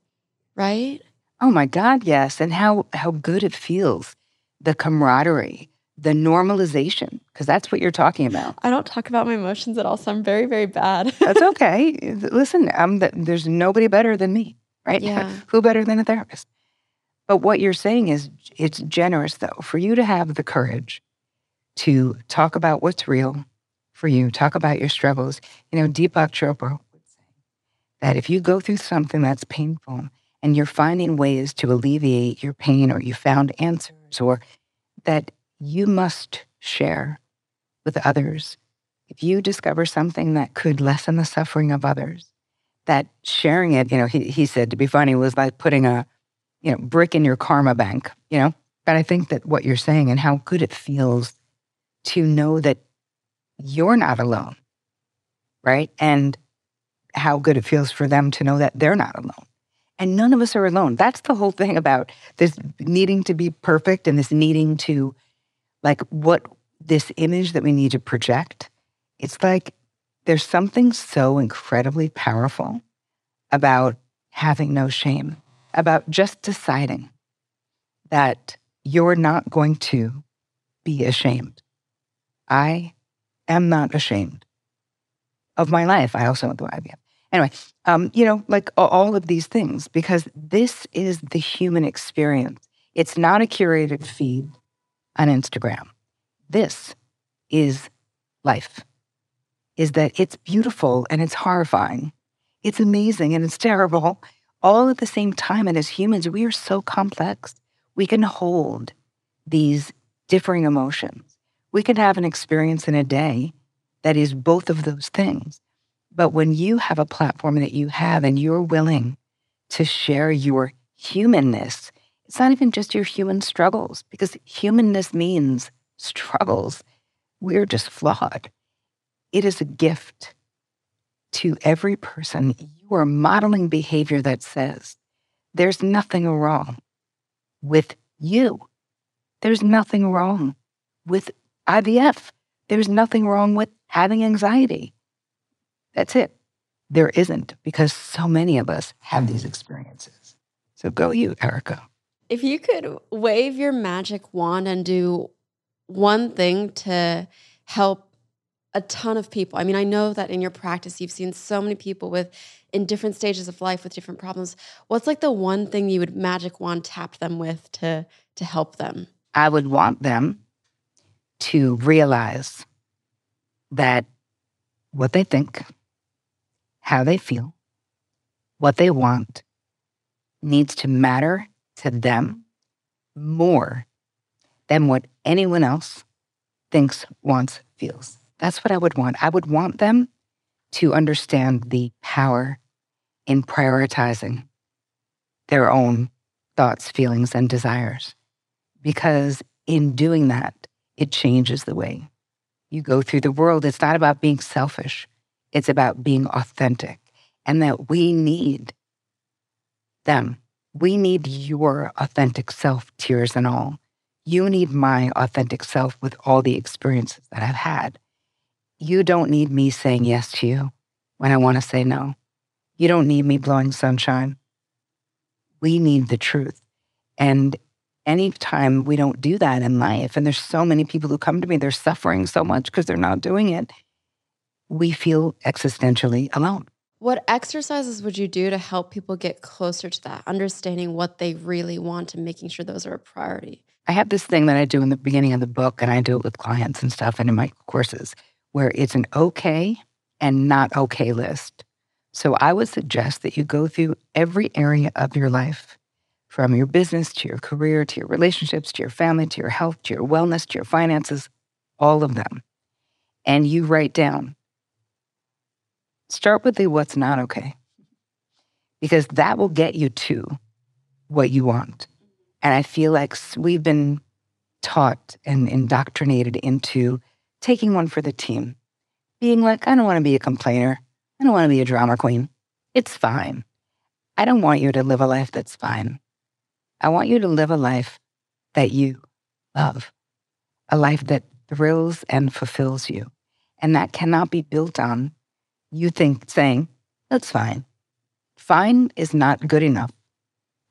right? Oh my god yes. And how how good it feels. The camaraderie the normalization because that's what you're talking about. I don't talk about my emotions at all so i'm very very bad. That's okay. Listen I'm the, there's nobody better than me right yeah. who better than a therapist but what you're saying is it's generous, though, for you to have the courage to talk about what's real for you, talk about your struggles. You know, Deepak Chopra would say that if you go through something that's painful and you're finding ways to alleviate your pain or you found answers or that you must share with others. If you discover something that could lessen the suffering of others, that sharing it, you know, he, he said to be funny was like putting a you know, brick in your karma bank, you know? But I think that what you're saying and how good it feels to know that you're not alone, right? And how good it feels for them to know that they're not alone. And none of us are alone. That's the whole thing about this needing to be perfect and this needing to, like, what this image that we need to project. It's like there's something so incredibly powerful about having no shame about just deciding that you're not going to be ashamed. I am not ashamed of my life. I also went through IVF. Anyway, um, you know, like all of these things, because this is the human experience. It's not a curated feed on Instagram. This is life. Is that it's beautiful and it's horrifying. It's amazing and it's terrible all at the same time. And as humans, we are so complex. We can hold these differing emotions. We can have an experience in a day that is both of those things. But when you have a platform that you have and you're willing to share your humanness, it's not even just your human struggles, because humanness means struggles. We're just flawed. It is a gift to every person you are modeling behavior that says there's nothing wrong with you. There's nothing wrong with IVF. There's nothing wrong with having anxiety. That's it. There isn't because so many of us have these experiences. So go you, Erika. If you could wave your magic wand and do one thing to help a ton of people. I mean, I know that in your practice, you've seen so many people with in different stages of life with different problems. What's like the one thing you would magic wand tap them with to to help them? I would want them to realize that what they think, how they feel, what they want needs to matter to them more than what anyone else thinks, wants, feels. That's what I would want. I would want them to understand the power in prioritizing their own thoughts, feelings, and desires. Because in doing that, it changes the way you go through the world. It's not about being selfish, it's about being authentic, and that we need them. We need your authentic self, tears and all. You need my authentic self with all the experiences that I've had. You don't need me saying yes to you when I want to say no. You don't need me blowing sunshine. We need the truth. And anytime we don't do that in life, and there's so many people who come to me, they're suffering so much because they're not doing it, we feel existentially alone. What exercises would you do to help people get closer to that, understanding what they really want and making sure those are a priority? I have this thing that I do in the beginning of the book, and I do it with clients and stuff and in my courses, where it's an okay and not okay list. So I would suggest that you go through every area of your life from your business to your career to your relationships to your family to your health to your wellness to your finances, all of them. And you write down. Start with the what's not okay, because that will get you to what you want. And I feel like we've been taught and indoctrinated into taking one for the team, being like, I don't want to be a complainer. I don't want to be a drama queen. It's fine. I don't want you to live a life that's fine. I want you to live a life that you love, a life that thrills and fulfills you. And that cannot be built on you think saying, that's fine. Fine is not good enough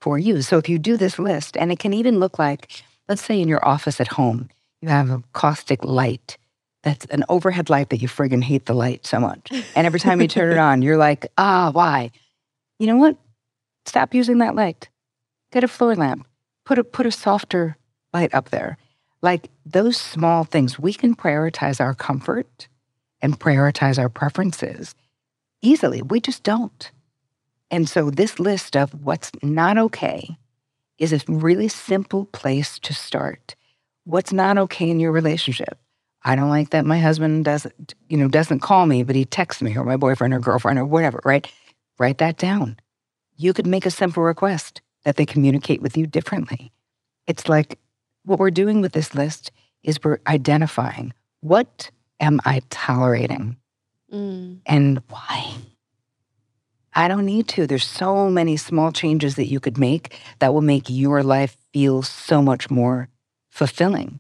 for you. So if you do this list, and it can even look like, let's say in your office at home, you have a caustic light that's an overhead light that you friggin' hate the light so much. And every time you turn it on, you're like, ah, why? You know what? Stop using that light. Get a floor lamp. Put a put a softer light up there. Like those small things, we can prioritize our comfort and prioritize our preferences easily. We just don't. And so this list of what's not okay is a really simple place to start. What's not okay in your relationship? I don't like that my husband doesn't, you know, doesn't call me, but he texts me or my boyfriend or girlfriend or whatever, right? Write that down. You could make a simple request that they communicate with you differently. It's like what we're doing with this list is we're identifying what am I tolerating mm. and why? I don't need to. There's so many small changes that you could make that will make your life feel so much more fulfilling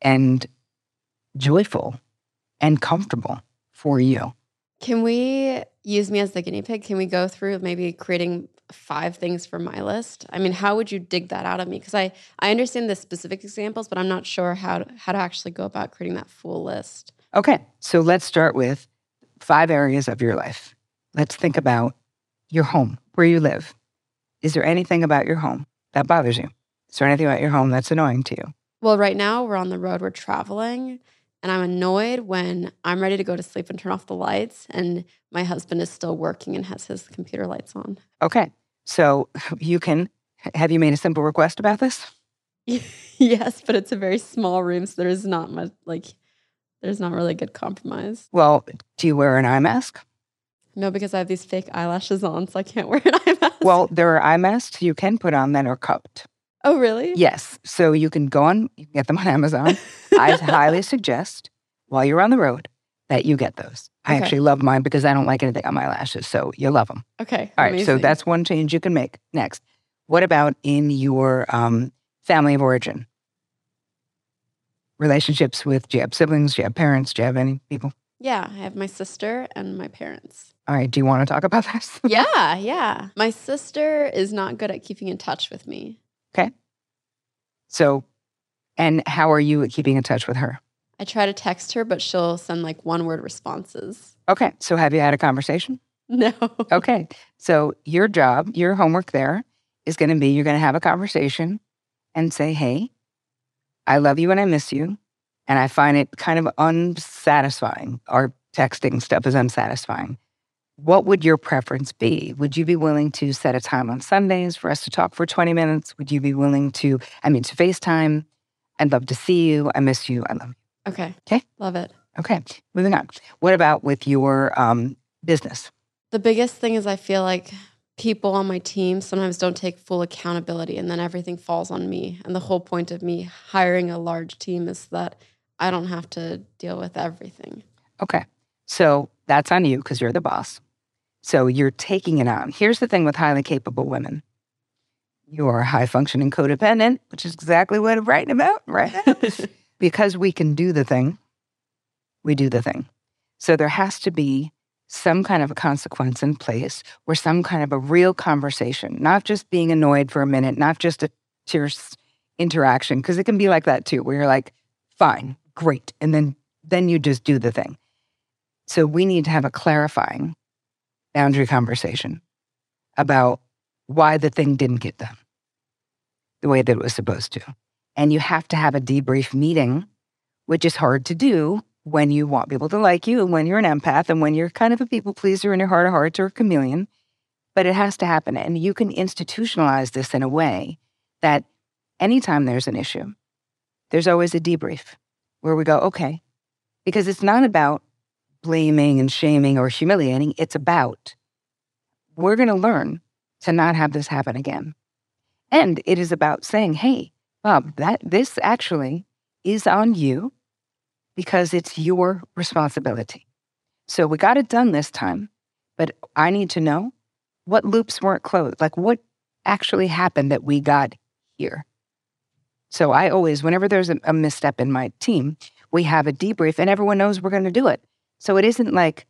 and joyful and comfortable for you. Can we use me as the guinea pig? Can we go through maybe creating five things for my list? I mean, how would you dig that out of me? Because I, I understand the specific examples, but I'm not sure how to, how to actually go about creating that full list. Okay, so let's start with five areas of your life. Let's think about your home, where you live. Is there anything about your home that bothers you? Is there anything about your home that's annoying to you? Well, right now we're on the road, we're traveling. And I'm annoyed when I'm ready to go to sleep and turn off the lights, and my husband is still working and has his computer lights on. Okay. So you can, have you made a simple request about this? yes, but it's a very small room. So there's not much, like, there's not really good compromise. Well, do you wear an eye mask? No, because I have these fake eyelashes on, so I can't wear an eye mask. Well, there are eye masks you can put on that are cupped. Oh, really? Yes. So you can go on, you can get them on Amazon. I highly suggest while you're on the road that you get those. I actually love mine because I don't like anything on my lashes. So you'll love them. Okay. All right. Amazing. So that's one change you can make. Next. What about in your um, family of origin? Relationships with, do you have siblings? Do you have parents? Do you have any people? Yeah, I have my sister and my parents. All right. Do you want to talk about this? yeah, yeah. My sister is not good at keeping in touch with me. Okay. So, and how are you keeping in touch with her? I try to text her, but she'll send like one word responses. Okay. So, have you had a conversation? No. Okay. So, your job, your homework there is going to be you're going to have a conversation and say, Hey, I love you and I miss you. And I find it kind of unsatisfying. Our texting stuff is unsatisfying. What would your preference be? Would you be willing to set a time on Sundays for us to talk for 20 minutes? Would you be willing to, I mean, to FaceTime? I'd love to see you. I miss you. I love you. Okay. Okay. Love it. Okay. Moving on. What about with your um, business? The biggest thing is I feel like people on my team sometimes don't take full accountability and then everything falls on me. And the whole point of me hiring a large team is that I don't have to deal with everything. Okay. So that's on you because you're the boss. So you're taking it on. Here's the thing with highly capable women you are high functioning codependent, which is exactly what I'm writing about right because we can do the thing, we do the thing. So there has to be some kind of a consequence in place or some kind of a real conversation, not just being annoyed for a minute, not just a terse interaction, because it can be like that too, where you're like, fine, great. And then then you just do the thing. So we need to have a clarifying boundary conversation about why the thing didn't get done the way that it was supposed to. And you have to have a debrief meeting, which is hard to do when you want people to like you and when you're an empath and when you're kind of a people pleaser in your heart of hearts or a chameleon. But it has to happen. And you can institutionalize this in a way that anytime there's an issue, there's always a debrief where we go, okay, because it's not about blaming and shaming or humiliating. It's about we're going to learn to not have this happen again. And it is about saying, hey, Bob, that this actually is on you because it's your responsibility. So we got it done this time, but I need to know what loops weren't closed, like what actually happened that we got here. So I always, whenever there's a, a misstep in my team, we have a debrief and everyone knows we're going to do it. So it isn't like,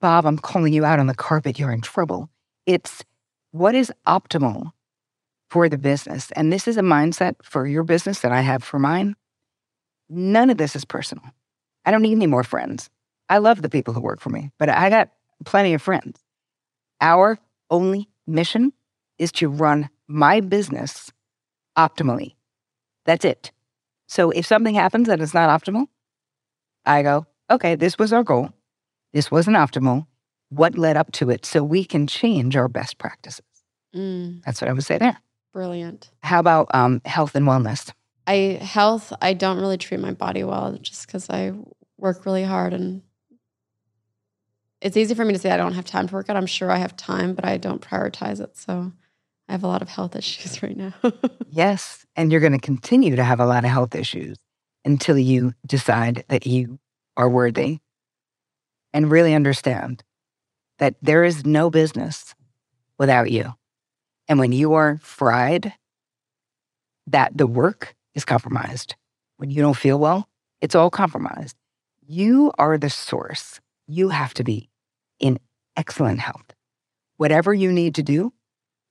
Bob, I'm calling you out on the carpet, you're in trouble. It's what is optimal for the business. And this is a mindset for your business that I have for mine. None of this is personal. I don't need any more friends. I love the people who work for me, but I got plenty of friends. Our only mission is to run my business optimally. That's it. So if something happens that is not optimal, I go, okay, this was our goal. This wasn't optimal. What led up to it so we can change our best practices? Mm, That's what I would say there. brilliant. How about um, health and wellness? I health, I don't really treat my body well just because I work really hard and it's easy for me to say I don't have time to work out. I'm sure I have time, but I don't prioritize it. So I have a lot of health issues right now. Yes. And you're going to continue to have a lot of health issues until you decide that you are worthy and really understand that there is no business without you. And when you are fried, that the work is compromised. When you don't feel well, it's all compromised. You are the source. You have to be in excellent health. Whatever you need to do,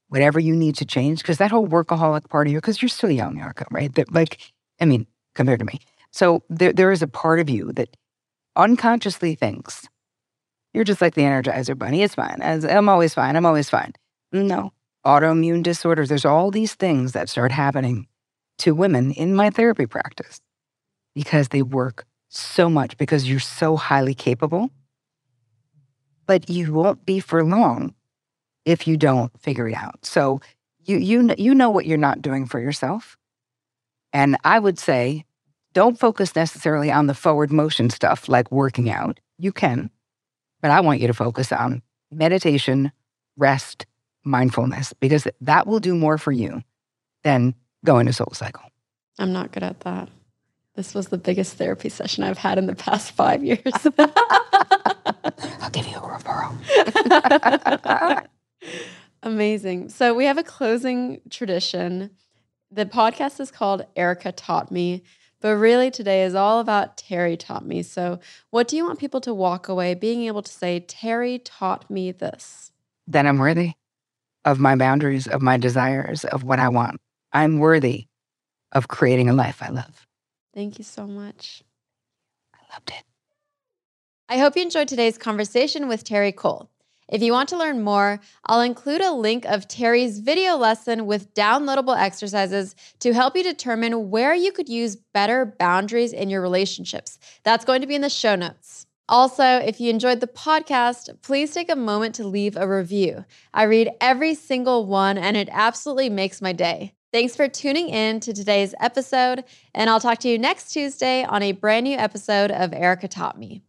whatever you need to change, because that whole workaholic part of you, because you're still young, Erika, right? That, like, I mean, compared to me. So there, there is a part of you that unconsciously thinks, you're just like the Energizer Bunny. It's fine. I'm always fine. I'm always fine. No. Autoimmune disorders. There's all these things that start happening to women in my therapy practice because they work so much because you're so highly capable. But you won't be for long if you don't figure it out. So you you you know what you're not doing for yourself. And I would say don't focus necessarily on the forward motion stuff like working out. You can, but I want you to focus on meditation, rest, mindfulness because that will do more for you than going to SoulCycle. I'm not good at that. This was the biggest therapy session I've had in the past five years. I'll give you a referral. Amazing. So we have a closing tradition. The podcast is called Erika Taught Me, but really today is all about Terri taught me. So, what do you want people to walk away being able to say, Terri taught me this? then I'm worthy of my boundaries, of my desires, of what I want. I'm worthy of creating a life I love. Thank you so much. I loved it. I hope you enjoyed today's conversation with Terri Cole. If you want to learn more, I'll include a link of Terri's video lesson with downloadable exercises to help you determine where you could use better boundaries in your relationships. That's going to be in the show notes. Also, if you enjoyed the podcast, please take a moment to leave a review. I read every single one and it absolutely makes my day. Thanks for tuning in to today's episode, and I'll talk to you next Tuesday on a brand new episode of Erika Taught Me.